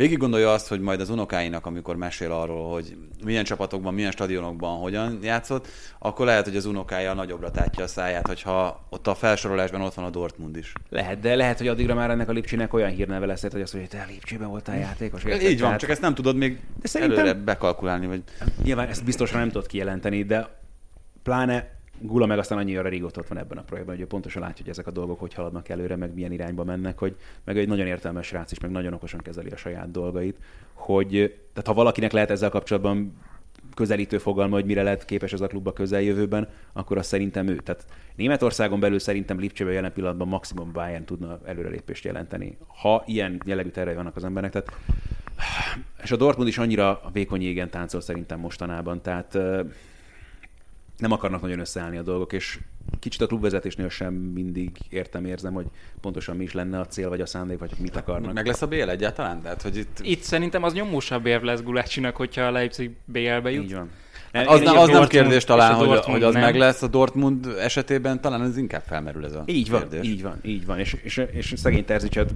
végig gondolja azt, hogy majd az unokáinak, amikor mesél arról, hogy milyen csapatokban, milyen stadionokban hogyan játszott, akkor lehet, hogy az unokája nagyobbra tátja a száját, hogyha ott a felsorolásban ott van a Dortmund is. Lehet, de lehet, hogy addigra már ennek a Lipcsinek olyan hírneve lesz, hogy azt mondja, hogy te Lipcsiben voltál játékos. Érted? Így van, Tehát... csak ezt nem tudod még de szerintem... előre bekalkulálni. Vagy... Nyilván ezt biztosan nem tudod kijelenteni, de pláne Gula meg aztán annyira régóta ott van ebben a projektben, hogy pontosan látja, hogy ezek a dolgok hogy haladnak előre, meg milyen irányba mennek, hogy meg egy nagyon értelmes srác is, meg nagyon okosan kezeli a saját dolgait, hogy tehát ha valakinek lehet ezzel kapcsolatban közelítő fogalma, hogy mire lehet képes ez a klub a közeljövőben, akkor az szerintem ő. Tehát Németországon belül szerintem Lipcsében jelen pillanatban maximum Bayern tudna előrelépést jelenteni, ha ilyen jellegű tervei vannak az embernek. Tehát, és a Dortmund is annyira vékony égen táncol szerintem mostanában, tehát nem akarnak nagyon összeállni a dolgok, és kicsit a klubvezetésnél sem mindig értem, érzem, hogy pontosan mi is lenne a cél, vagy a szándék, vagy mit akarnak. Meg lesz a BL egyáltalán? Tehát, hogy itt... itt szerintem az nyomósabb érv lesz Gulácsinak, hogyha a Leipzig BL-be jut. Így van. Nem, az, nem, az nem kérdés talán, hogy, hogy az nem. meg lesz a Dortmund esetében, talán ez inkább felmerül ez a Így van, kérdés. így van, így van. És, és, és szegény Terzicset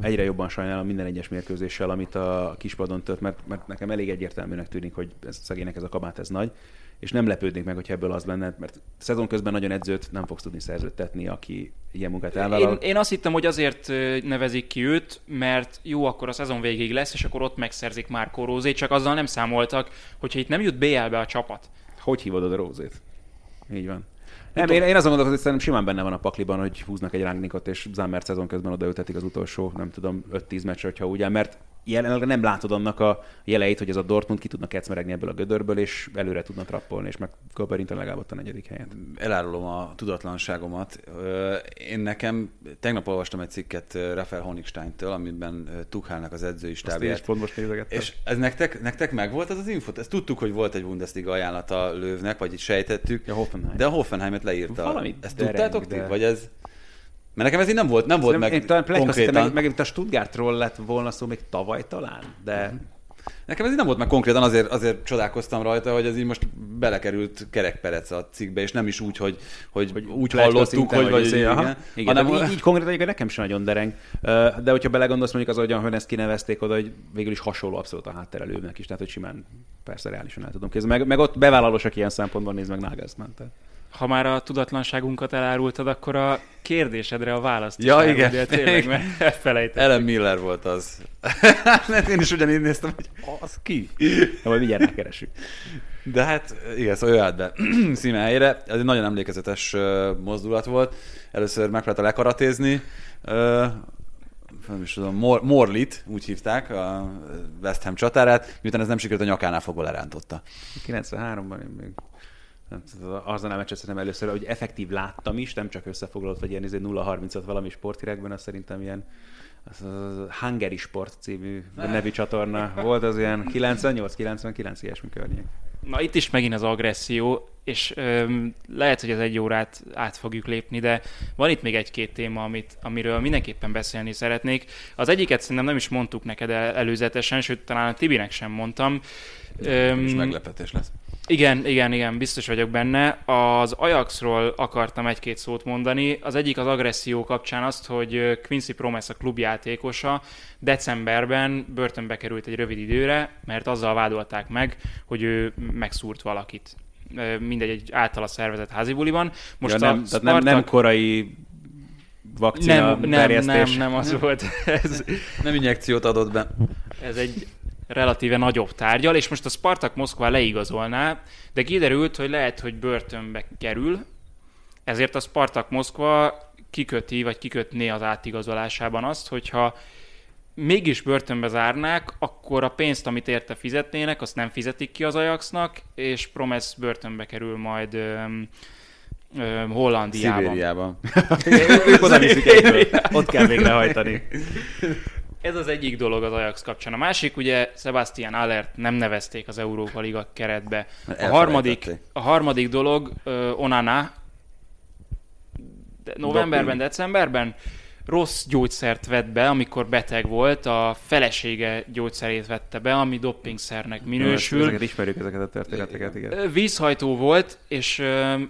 egyre jobban sajnálom minden egyes mérkőzéssel, amit a kispadon tört, mert, mert nekem elég egyértelműnek tűnik, hogy ez, szegénynek ez a kabát ez nagy és nem lepődnék meg, hogyha ebből az lenne, mert szezon közben nagyon edzőt nem fogsz tudni szerződtetni, aki ilyen munkát elvállal. Én, én azt hittem, hogy azért nevezik ki őt, mert jó, akkor a szezon végig lesz, és akkor ott megszerzik már Rózét, csak azzal nem számoltak, hogyha itt nem jut BL-be a csapat. Hogy hívod a Rózét? Így van. Nem, én, én azon gondolok, hogy szerintem simán benne van a pakliban, hogy húznak egy rángnikot, és Zámert szezon közben odaültetik az utolsó, nem tudom, 5-10 meccsre, hogyha ugye, mert jelenleg nem látod annak a jeleit, hogy ez a Dortmund ki tudna kecmeregni ebből a gödörből, és előre tudna trappolni, és meg Köperinten legalább a negyedik helyen. Elárulom a tudatlanságomat. Én nekem tegnap olvastam egy cikket Rafael Honigstein-től, amiben Tuchálnak az edzői stábját. pont most És ez nektek, nektek meg volt az az infot? Ezt tudtuk, hogy volt egy Bundesliga ajánlata Lővnek, vagy itt sejtettük. Ja, Hoffenheim. De a Hoffenheimet leírta. Valami Ezt tudtátok de... ti? Vagy ez... Mert nekem ez így nem volt, nem volt meg én, konkrétan. Meg, meg, a Stuttgartról lett volna szó még tavaly talán, de... Mm. Nekem ez így nem volt meg konkrétan, azért, azért csodálkoztam rajta, hogy ez így most belekerült kerekperec a cikkbe, és nem is úgy, hogy, hogy, hogy úgy hallottuk, szinten, hogy, vagy, igen, igen, igen, hanem, így, így konkrétan nekem sem nagyon dereng. De hogyha belegondolsz, mondjuk az, hogy ezt kinevezték oda, hogy végül is hasonló abszolút a hátterelőnek is, tehát hogy simán persze reálisan el tudom kézni. Meg, meg ott bevállalósak ilyen szempontból néz meg Nagelsmann. Tehát ha már a tudatlanságunkat elárultad, akkor a kérdésedre a választ Ja, is igen. De tényleg, mert elfelejtettem. Ellen Miller volt az. *laughs* Én is ugyanígy néztem, hogy az ki? Na, majd mindjárt rákeresünk. De hát, igen, szóval ő állt be *clears throat* szíme helyére. Ez egy nagyon emlékezetes mozdulat volt. Először megpróbálta lekaratézni. nem is tudom, Mor- Morlit, úgy hívták, a West Ham csatárát, miután ez nem sikerült, a nyakánál fogva lerántotta. 93-ban én még azon a meccset szerintem először, hogy effektív láttam is, nem csak összefoglalott, vagy ilyen 0-30-at izé valami sportirekben, az szerintem ilyen az a Hungary Sport című nevű csatorna volt, az ilyen 98-99 ilyesmi környék. Na itt is megint az agresszió, és öm, lehet, hogy az egy órát át fogjuk lépni, de van itt még egy-két téma, amit, amiről mindenképpen beszélni szeretnék. Az egyiket szerintem nem is mondtuk neked el, előzetesen, sőt talán a Tibinek sem mondtam. Öm, és meglepetés lesz. Igen, igen, igen, biztos vagyok benne. Az Ajaxról akartam egy-két szót mondani. Az egyik az agresszió kapcsán azt, hogy Quincy Promes a klubjátékosa decemberben börtönbe került egy rövid időre, mert azzal vádolták meg, hogy ő megszúrt valakit. Mindegy, egy általa szervezett házibuliban. Most ja, nem, a Spartak... nem, nem korai vakcina nem, nem, nem, nem az *laughs* volt. Ez, nem injekciót adott be. Ez egy relatíve nagyobb tárgyal, és most a Spartak Moszkva leigazolná, de kiderült, hogy lehet, hogy börtönbe kerül, ezért a Spartak Moszkva kiköti, vagy kikötné az átigazolásában azt, hogyha mégis börtönbe zárnák, akkor a pénzt, amit érte fizetnének, azt nem fizetik ki az Ajaxnak, és Promes börtönbe kerül majd öm, öm, Hollandiában. Szibériában. Ott kell végrehajtani. Ez az egyik dolog az Ajax kapcsán. A másik, ugye Sebastian Allert nem nevezték az Európa Liga keretbe. A harmadik, a harmadik dolog uh, Onana de novemberben, decemberben rossz gyógyszert vett be, amikor beteg volt, a felesége gyógyszerét vette be, ami doppingszernek minősül. Ezeket ismerjük, ezeket a történeteket, igen. Vízhajtó volt, és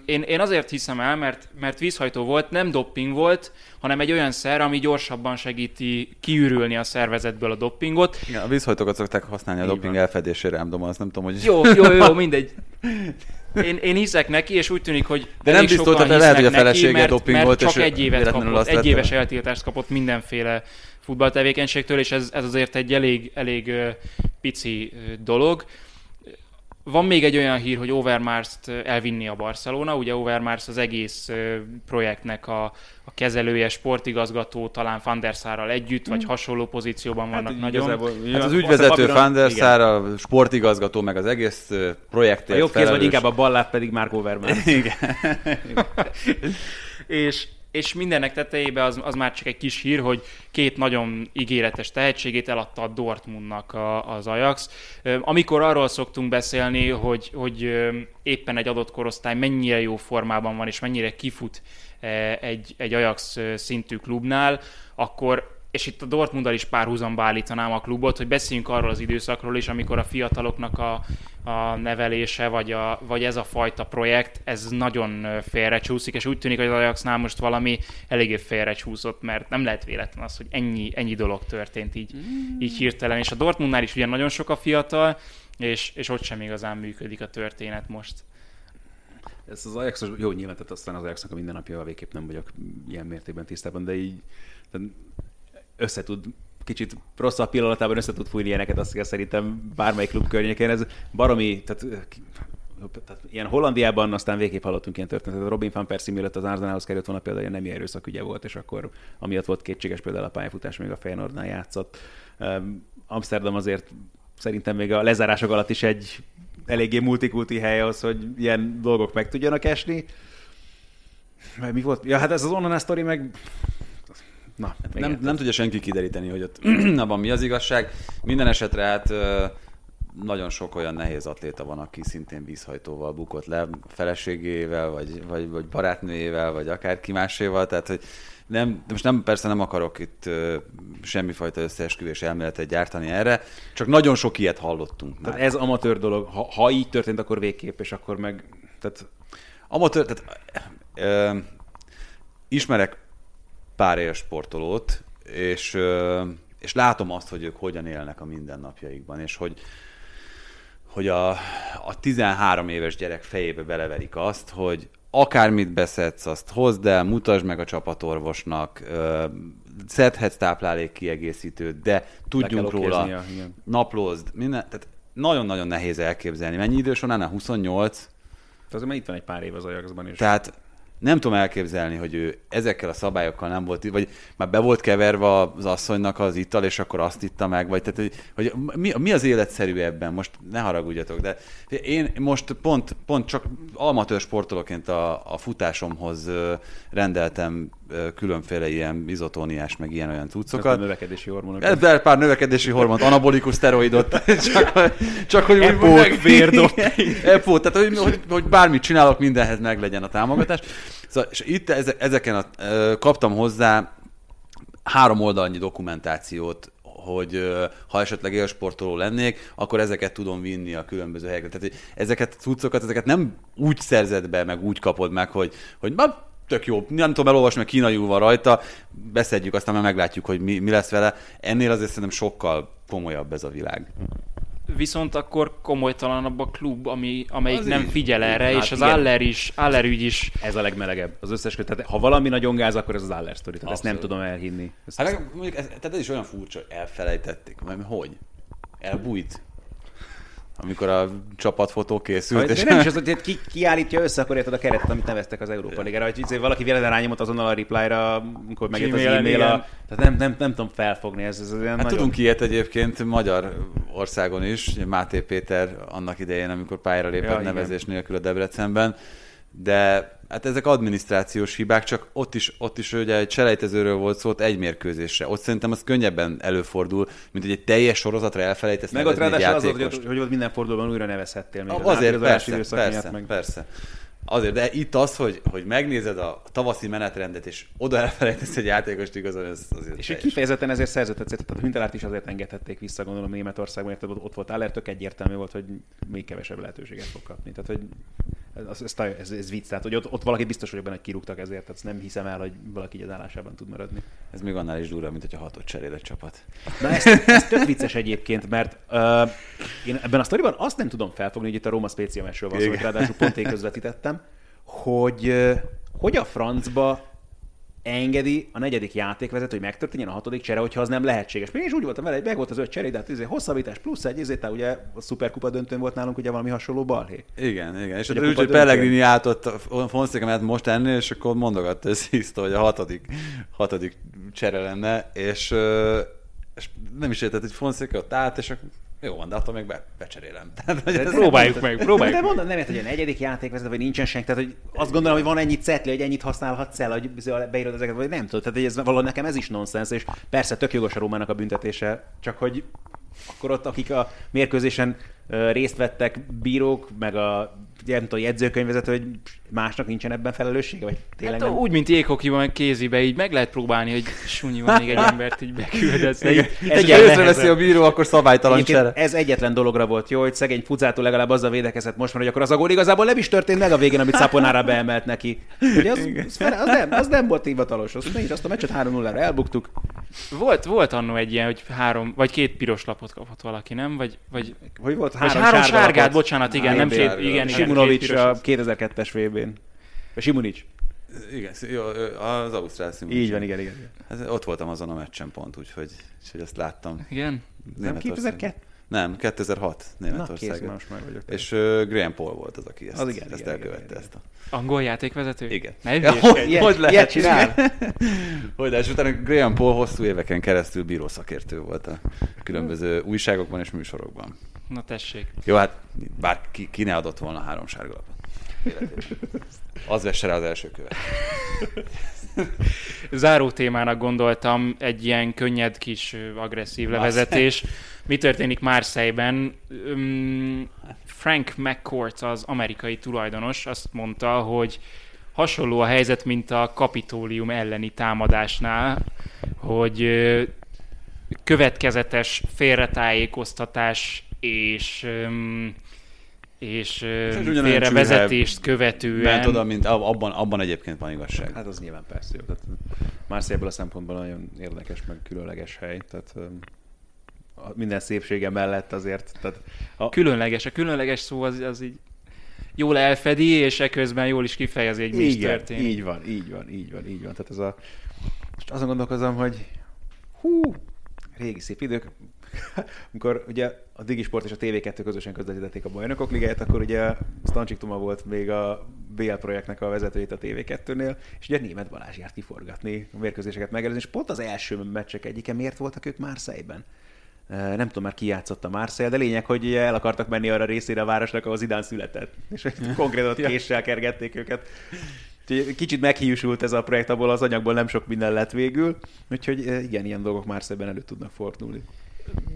én, én azért hiszem el, mert, mert vízhajtó volt, nem dopping volt, hanem egy olyan szer, ami gyorsabban segíti kiürülni a szervezetből a doppingot. Igen, a vízhajtókat szokták használni a dopping elfedésére, nem tudom, azt nem tudom, hogy... Jó, jó, jó, mindegy. *laughs* Én, én hiszek neki, és úgy tűnik, hogy De nem biztos, hogy lehet, hogy a felesége neki, mert, doping mert volt, csak egy évet kapott, egy éves eltiltást kapott mindenféle futballtevékenységtől, és ez, ez azért egy elég, elég pici dolog. Van még egy olyan hír, hogy Overmars-t elvinni a Barcelona. Ugye Overmars az egész projektnek a, a kezelője, sportigazgató, talán Van der Sárral együtt, vagy mm. hasonló pozícióban vannak hát, nagyon. Igazából, hát az ügyvezető Van der Sár, a sportigazgató, meg az egész projektért A jobb kéz, vagy inkább a ballát pedig Mark Overmars. *laughs* Igen. *laughs* és és mindennek tetejébe az, az már csak egy kis hír, hogy két nagyon ígéretes tehetségét eladta a Dortmundnak a, az Ajax. Amikor arról szoktunk beszélni, hogy, hogy éppen egy adott korosztály mennyire jó formában van, és mennyire kifut egy, egy Ajax szintű klubnál, akkor és itt a Dortmunddal is párhuzamba állítanám a klubot, hogy beszéljünk arról az időszakról is, amikor a fiataloknak a, a nevelése, vagy, a, vagy ez a fajta projekt, ez nagyon félrecsúszik, és úgy tűnik, hogy az Ajaxnál most valami eléggé félrecsúszott, mert nem lehet véletlen az, hogy ennyi, ennyi dolog történt így, mm. így hirtelen, és a Dortmundnál is ugye nagyon sok a fiatal, és, és ott sem igazán működik a történet most. Ez az Ajax, jó, nyilván, tehát aztán az Ajaxnak a mindennapja végképp nem vagyok ilyen mértékben tisztában, de így összetud kicsit rosszabb pillanatában össze tud fújni ilyeneket, azt kell szerintem bármelyik klub környékén. Ez baromi, tehát tehát ilyen Hollandiában aztán végképp hallottunk ilyen történetet. Robin van Persie mielőtt az Arsenalhoz került volna például ilyen nem erőszakügye volt, és akkor amiatt volt kétséges például a pályafutás, még a Feyenoordnál játszott. Amsterdam azért szerintem még a lezárások alatt is egy eléggé multikulti hely az, hogy ilyen dolgok meg tudjanak esni. Mi volt? Ja, hát ez az onnan sztori meg Na, nem, nem tudja senki kideríteni, hogy ott *clears throat* abban mi az igazság. Minden esetre hát nagyon sok olyan nehéz atléta van, aki szintén vízhajtóval bukott le, feleségével, vagy, vagy, vagy barátnőjével, vagy akárki máséval, tehát hogy nem, de most nem, persze nem akarok itt uh, semmifajta összeesküvés elméletet gyártani erre, csak nagyon sok ilyet hallottunk már. Tehát ez amatőr dolog, ha, ha így történt, akkor végképp, és akkor meg... Tehát... Amatőr, tehát uh, ismerek pár éves sportolót, és, és látom azt, hogy ők hogyan élnek a mindennapjaikban, és hogy, hogy a, a 13 éves gyerek fejébe beleverik azt, hogy akármit beszedsz, azt hozd el, mutasd meg a csapatorvosnak, szedhetsz táplálék kiegészítőt, de tudjunk róla, igen. naplózd, minden, tehát nagyon-nagyon nehéz elképzelni. Mennyi idős van ennek? 28? Tehát azért már itt van egy pár év az Ajaxban is. Tehát nem tudom elképzelni, hogy ő ezekkel a szabályokkal nem volt, vagy már be volt keverve az asszonynak az ital, és akkor azt itta meg, vagy tehát, hogy, hogy mi, mi, az életszerű ebben, most ne haragudjatok, de én most pont, pont csak amatőr sportolóként a, a futásomhoz rendeltem különféle ilyen izotóniás, meg ilyen-olyan cuccokat. Növekedési hormonokat. Ebben pár növekedési hormont, anabolikus szteroidot, *laughs* csak, csak hogy Epót, meg- vérdot. *laughs* Epót, tehát hogy, hogy, hogy, bármit csinálok, mindenhez meg legyen a támogatás. Szóval, és itt eze- ezeken a, kaptam hozzá három oldalnyi dokumentációt, hogy ha esetleg élsportoló lennék, akkor ezeket tudom vinni a különböző helyekre. Tehát hogy ezeket cuccokat, ezeket nem úgy szerzed be, meg úgy kapod meg, hogy, hogy tök jó, nem tudom elolvasni, mert kínaiul van rajta, beszedjük, aztán már meglátjuk, hogy mi, mi lesz vele. Ennél azért szerintem sokkal komolyabb ez a világ. Viszont akkor komolytalanabb a klub, ami, amelyik Az nem így. figyel erre, Hát és az igen. Aller is, Aller ügy is Ez a legmelegebb. Az összes. Tehát, ha valami nagyon gáz, akkor ez az Aller sztori. Tehát ezt nem tudom elhinni. Ezt, Hát legalább mondjuk ez, tehát ez is olyan furcsa, hogy elfelejtették. Mert hogy? Elbújt? Amikor a csapatfotó készült, de és nem is *laughs* az, hogy ki, kiállítja össze, akkor érted a keretet, amit neveztek az Európa Ligára. Hogy izé valaki véletlen rányomott azonnal a reply-ra, amikor megjött az e-mail. igen. A... Tehát nem, nem, nem, tudom felfogni, ez, ez olyan Hát nagyon... tudunk ilyet egyébként Magyar országon is, Máté Péter annak idején, amikor pályára lépett Ja, ja, igen. nevezés nélkül a Debrecenben, de hát ezek adminisztrációs hibák, csak ott is, ott is ugye egy selejtezőről volt szó, ott egy mérkőzésre. Ott szerintem az könnyebben előfordul, mint hogy egy teljes sorozatra elfelejtesz Meg ott ráadásul az, hogy, hogy ott minden fordulóban újra nevezhettél. Még az Azért átigazolási persze, persze, meg. persze. Azért, de itt az, hogy, hogy megnézed a tavaszi menetrendet, és oda elfelejtesz egy játékost igazán, ez azért És hogy teljes. kifejezetten ezért szerződött, tehát a Hüntelárt is azért engedhették vissza, gondolom Németországban, érted, ott ott volt Aller, tök egyértelmű volt, hogy még kevesebb lehetőséget fog kapni. Tehát, hogy ez, ez, ez, ez vicc, tehát, hogy ott, ott valaki biztos vagyok benne, hogy kirúgtak ezért, tehát nem hiszem el, hogy valaki így az állásában tud maradni. Ez még annál is durva, mint hogyha hatot cserél egy csapat. Na ez, ez tök vicces egyébként, mert uh, én ebben a sztoriban azt nem tudom felfogni, hogy itt a Róma Spécia meccsről van szó, hogy ráadásul pont én közvetítettem, hogy hogy a francba engedi a negyedik játékvezető, hogy megtörténjen a hatodik csere, hogyha az nem lehetséges. Még én is úgy voltam vele, hogy meg volt az öt csere, de hát izé, hosszabbítás plusz egy, ezért ugye a szuperkupa döntőn volt nálunk ugye valami hasonló balhé. Igen, igen. És úgy, hogy. Pellegrini állt ott a Fonszéka mellett most enni, és akkor mondogatta ez hiszta, hogy a hatodik, hatodik csere lenne, és, és nem is értett, hogy Fonszéka ott állt, és akkor jó van, de attól még be, becserélem. *laughs* Tehát, ez- próbáljuk meg, próbáljuk De mondom, nem ért, hogy a negyedik játékvezető, vagy nincsen senki. Tehát, hogy azt gondolom, hogy van ennyi cetli, hogy ennyit használhatsz el, hogy beírod ezeket, vagy nem tudod. Tehát, hogy ez valahogy nekem ez is nonsens, és persze tök jogos a Rómának a büntetése, csak hogy akkor ott, akik a mérkőzésen részt vettek, bírók, meg a nem tudom, jegyzőkönyvvezető, hogy másnak nincsen ebben felelőssége, vagy tényleg Hát, nem? úgy, mint jéghokiban, meg kézibe, így meg lehet próbálni, hogy sunyi van még egy *laughs* embert így beküldesz. de Igen. észreveszi nehezebb. a bíró, akkor szabálytalan Egyébként csere. ez egyetlen dologra volt jó, hogy szegény Fucától legalább azzal védekezett most már, hogy akkor az a gól igazából nem is történt meg a végén, amit Szaponára beemelt neki. Ugye az, az, fel- az, nem, az nem volt hivatalos, az mégis azt a meccset 3-0-ra elbuktuk. Volt, volt annó egy ilyen, hogy három, vagy két piros lapot kapott valaki, nem? Vagy, vagy, Hogy volt vagy három sárgát, lapot. bocsánat, igen, nem Három két, sárga. igen, igen, két Simunovics piros. a 2002-es VB-n. Vagy Simunic. Igen, jó, az Ausztrál Simon. Így van, igen, igen. igen. Hát ott voltam azon a meccsen pont, úgyhogy, úgyhogy azt láttam. Igen? Nem Németország. 2002? Nem, 2006 Na, kész, Németország. most meg vagyok. És uh, Graham Paul volt az, aki ezt, Az igen, ezt igen, elkövette. igen, ezt a... Angol játékvezető? Igen. Ne Ja, hogy, Ilyet- hogy lehet? ilyet csinál? *laughs* hogy lehet, és utána Graham Paul hosszú éveken keresztül bírószakértő volt a különböző újságokban és műsorokban. Na tessék. Jó, hát bár ki, ki ne adott volna három sárgalapot. Az vesse rá az első követ. *laughs* Záró témának gondoltam egy ilyen könnyed kis agresszív levezetés. Mi történik Marseille-ben? Frank McCourt, az amerikai tulajdonos azt mondta, hogy hasonló a helyzet, mint a kapitólium elleni támadásnál, hogy következetes félretájékoztatás és öm, és félrevezetést követően Ment oda, mint ab- abban, abban egyébként van igazság. Hát az nyilván persze jó. Tehát Marseille ebből a szempontból nagyon érdekes, meg különleges hely. Tehát minden szépsége mellett azért. Tehát a, különleges. A különleges szó az, az így jól elfedi, és eközben jól is kifejezi, hogy mi is történik. így van, így van, így van, így van. Tehát ez a... Most azon gondolkozom, hogy hú, régi szép idők. *laughs* Amikor ugye a Digisport és a TV2 közösen közvetítették a bajnokok ligáját, akkor ugye Stancsik Toma volt még a BL projektnek a vezetőjét a TV2-nél, és ugye német Balázs járt kiforgatni a mérkőzéseket megelőzni, és pont az első meccsek egyike miért voltak ők Marseille-ben? Eh, Nem tudom már ki játszott a Marseille, de lényeg, hogy el akartak menni arra részére a városnak, ahol Zidane született. És *laughs* konkrétan ott késsel kergették őket. Kicsit meghiúsult ez a projekt, abból az anyagból nem sok minden lett végül, úgyhogy igen, ilyen dolgok már szebben elő tudnak fordulni.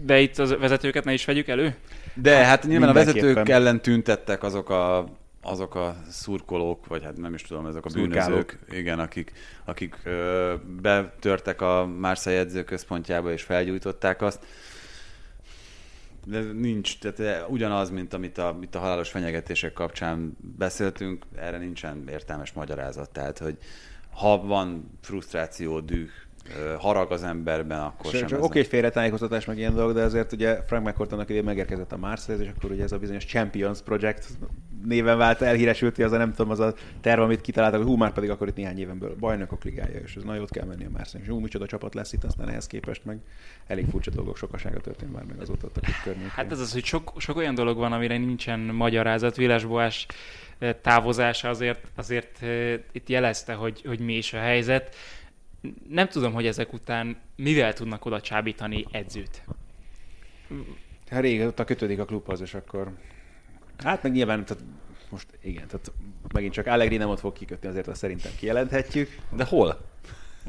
De itt az vezetőket ne is vegyük elő? De hát nyilván a vezetők ellen tüntettek azok a azok a szurkolók, vagy hát nem is tudom, ezek a bűnözők, igen, akik, akik ö, betörtek a Marseille edzőközpontjába és felgyújtották azt. De nincs, tehát ugyanaz, mint amit a, mint a halálos fenyegetések kapcsán beszéltünk, erre nincsen értelmes magyarázat. Tehát, hogy ha van frusztráció, düh, harag az emberben, akkor sem. Oké, hogy félretájékoztatás meg ilyen dolog, de azért ugye Frank McCourtonnak idén megérkezett a Marseille, és akkor ugye ez a bizonyos Champions Project néven vált elhíresült, az a nem tudom, az a terv, amit kitaláltak, hogy hú, már pedig akkor itt néhány éven belül bajnokok ligája, és ez nagyon ott kell menni a Marseille. És hú, micsoda csapat lesz itt, aztán ehhez képest meg elég furcsa dolgok sokasága történt már meg azóta a környékén. Hát ez az, hogy sok, sok olyan dolog van, amire nincsen magyarázat. Viles Boás távozása azért, azért itt jelezte, hogy, hogy mi is a helyzet nem tudom, hogy ezek után mivel tudnak oda csábítani edzőt. Hát régóta kötődik a klubhoz, és akkor... Hát meg nyilván, tehát most igen, tehát megint csak Allegri nem ott fog kikötni, azért azt szerintem kijelenthetjük. De hol?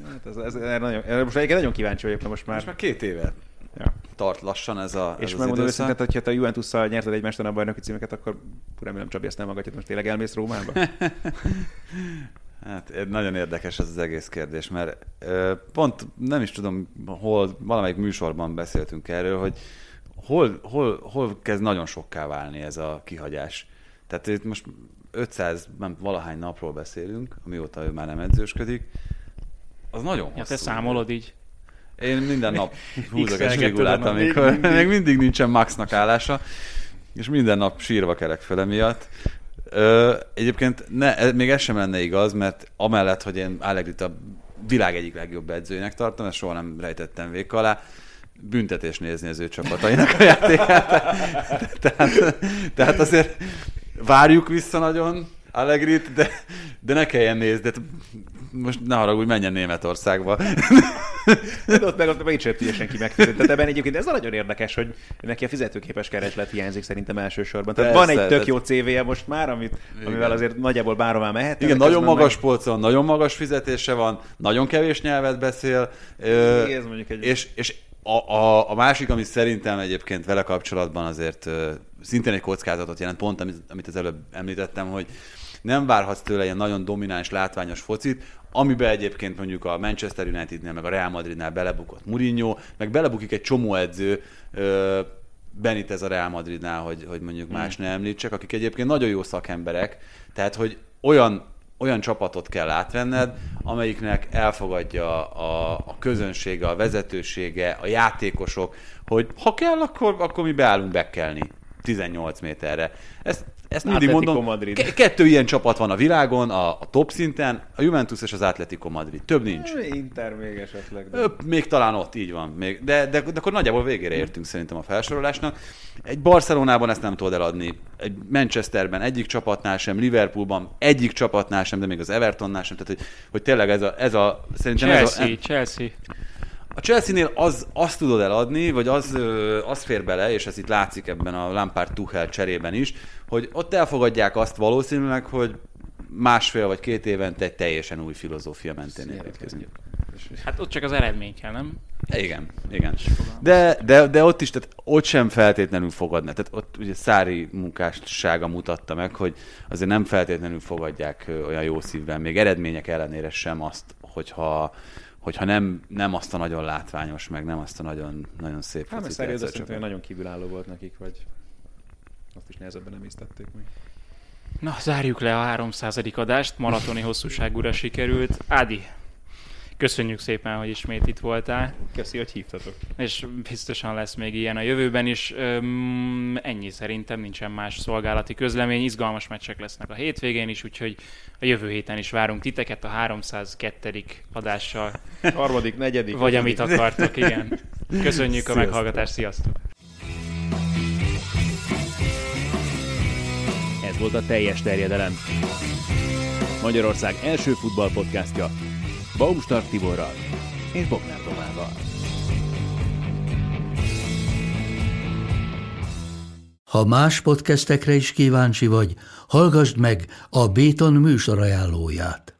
Hát ez, ez, ez nagyon, most egyébként nagyon kíváncsi vagyok, mert most már... Most már két éve ja. tart lassan ez a És megmondom őszintén, hogy ha te a Juventus-szal nyerted egy a bajnoki címeket, akkor remélem Csabi ezt nem magadját, most tényleg elmész Rómába? *laughs* Hát nagyon érdekes ez az egész kérdés, mert pont nem is tudom, hol valamelyik műsorban beszéltünk erről, hogy hol, hol, hol kezd nagyon sokká válni ez a kihagyás. Tehát itt most 500, nem valahány napról beszélünk, amióta ő már nem edzősködik, az nagyon hosszú. Ja, te számolod így. Én minden nap *laughs* húzok egy zsigulát, amikor még, mindig nincsen Maxnak állása, és minden nap sírva kelek fel miatt. Ö, egyébként ne, e, még ez sem lenne igaz, mert amellett, hogy én Allegrit a világ egyik legjobb edzőjének tartom, ezt soha nem rejtettem vék alá, büntetés nézni az ő csapatainak a játékát. *laughs* tehát, tehát azért várjuk vissza nagyon Allegrit, de, de ne kelljen nézni. De most ne haragudj, menjen Németországba. de ott meg, ott meg sem tudja senki megfizetni. Tehát ebben egyébként ez a nagyon érdekes, hogy neki a fizetőképes kereslet hiányzik szerintem elsősorban. Tehát Persze, van egy tök jó CV-je most már, amit, amivel azért nagyjából bárhová mehet. Igen, nagyon magas meg... polcon, nagyon magas fizetése van, nagyon kevés nyelvet beszél. Igen, ez mondjuk egy... És, és a, a, a másik, ami szerintem egyébként vele kapcsolatban azért szintén egy kockázatot jelent, pont amit, amit az előbb említettem, hogy nem várhatsz tőle ilyen nagyon domináns, látványos focit, amiben egyébként mondjuk a Manchester Unitednél, meg a Real Madridnál belebukott Mourinho, meg belebukik egy csomó edző, Benitez a Real Madridnál, hogy, hogy mondjuk mm. más ne említsek, akik egyébként nagyon jó szakemberek, tehát hogy olyan olyan csapatot kell átvenned, amelyiknek elfogadja a, a közönsége, a vezetősége, a játékosok, hogy ha kell, akkor, akkor mi beállunk bekelni 18 méterre. Ezt ezt mindig Atletico mondom, Madrid. kettő ilyen csapat van a világon, a, a top szinten, a Juventus és az Atletico Madrid. Több nincs. Inter még esetleg. De... még talán ott, így van. Még, de, de, de, akkor nagyjából végére értünk szerintem a felsorolásnak. Egy Barcelonában ezt nem tudod eladni. Egy Manchesterben egyik csapatnál sem, Liverpoolban egyik csapatnál sem, de még az Evertonnál sem. Tehát, hogy, hogy tényleg ez a, ez a szerintem Chelsea, ez a, Chelsea. A Chelsea-nél az, azt tudod eladni, vagy az, az fér bele, és ez itt látszik ebben a Lampard Tuchel cserében is, hogy ott elfogadják azt valószínűleg, hogy másfél vagy két évente egy teljesen új filozófia mentén építkezni. Hát ott csak az eredmény kell, nem? Igen, igen. De, de, de ott is, tehát ott sem feltétlenül fogadnak. Tehát ott ugye Szári munkássága mutatta meg, hogy azért nem feltétlenül fogadják olyan jó szívben, még eredmények ellenére sem azt, hogyha hogyha nem, nem azt a nagyon látványos, meg nem azt a nagyon, nagyon szép Hát, mert Szári szerintem nagyon kívülálló volt nekik, vagy azt is nehezebben nem észtették meg. Na, zárjuk le a 300. adást, maratoni hosszúságúra sikerült. Ádi, Köszönjük szépen, hogy ismét itt voltál. Köszi, hogy hívtatok. És biztosan lesz még ilyen a jövőben is. Öm, ennyi szerintem, nincsen más szolgálati közlemény. Izgalmas meccsek lesznek a hétvégén is, úgyhogy a jövő héten is várunk titeket a 302. adással. *laughs* Harmadik, negyedik. Vagy amit akartok, igen. Köszönjük Sziasztok. a meghallgatást, sziasztok! Ez volt a teljes terjedelem. Magyarország első futballpodcastja Baumstark Tiborral és Bognár Domával. Ha más podcastekre is kíváncsi vagy, hallgassd meg a Béton műsor ajánlóját.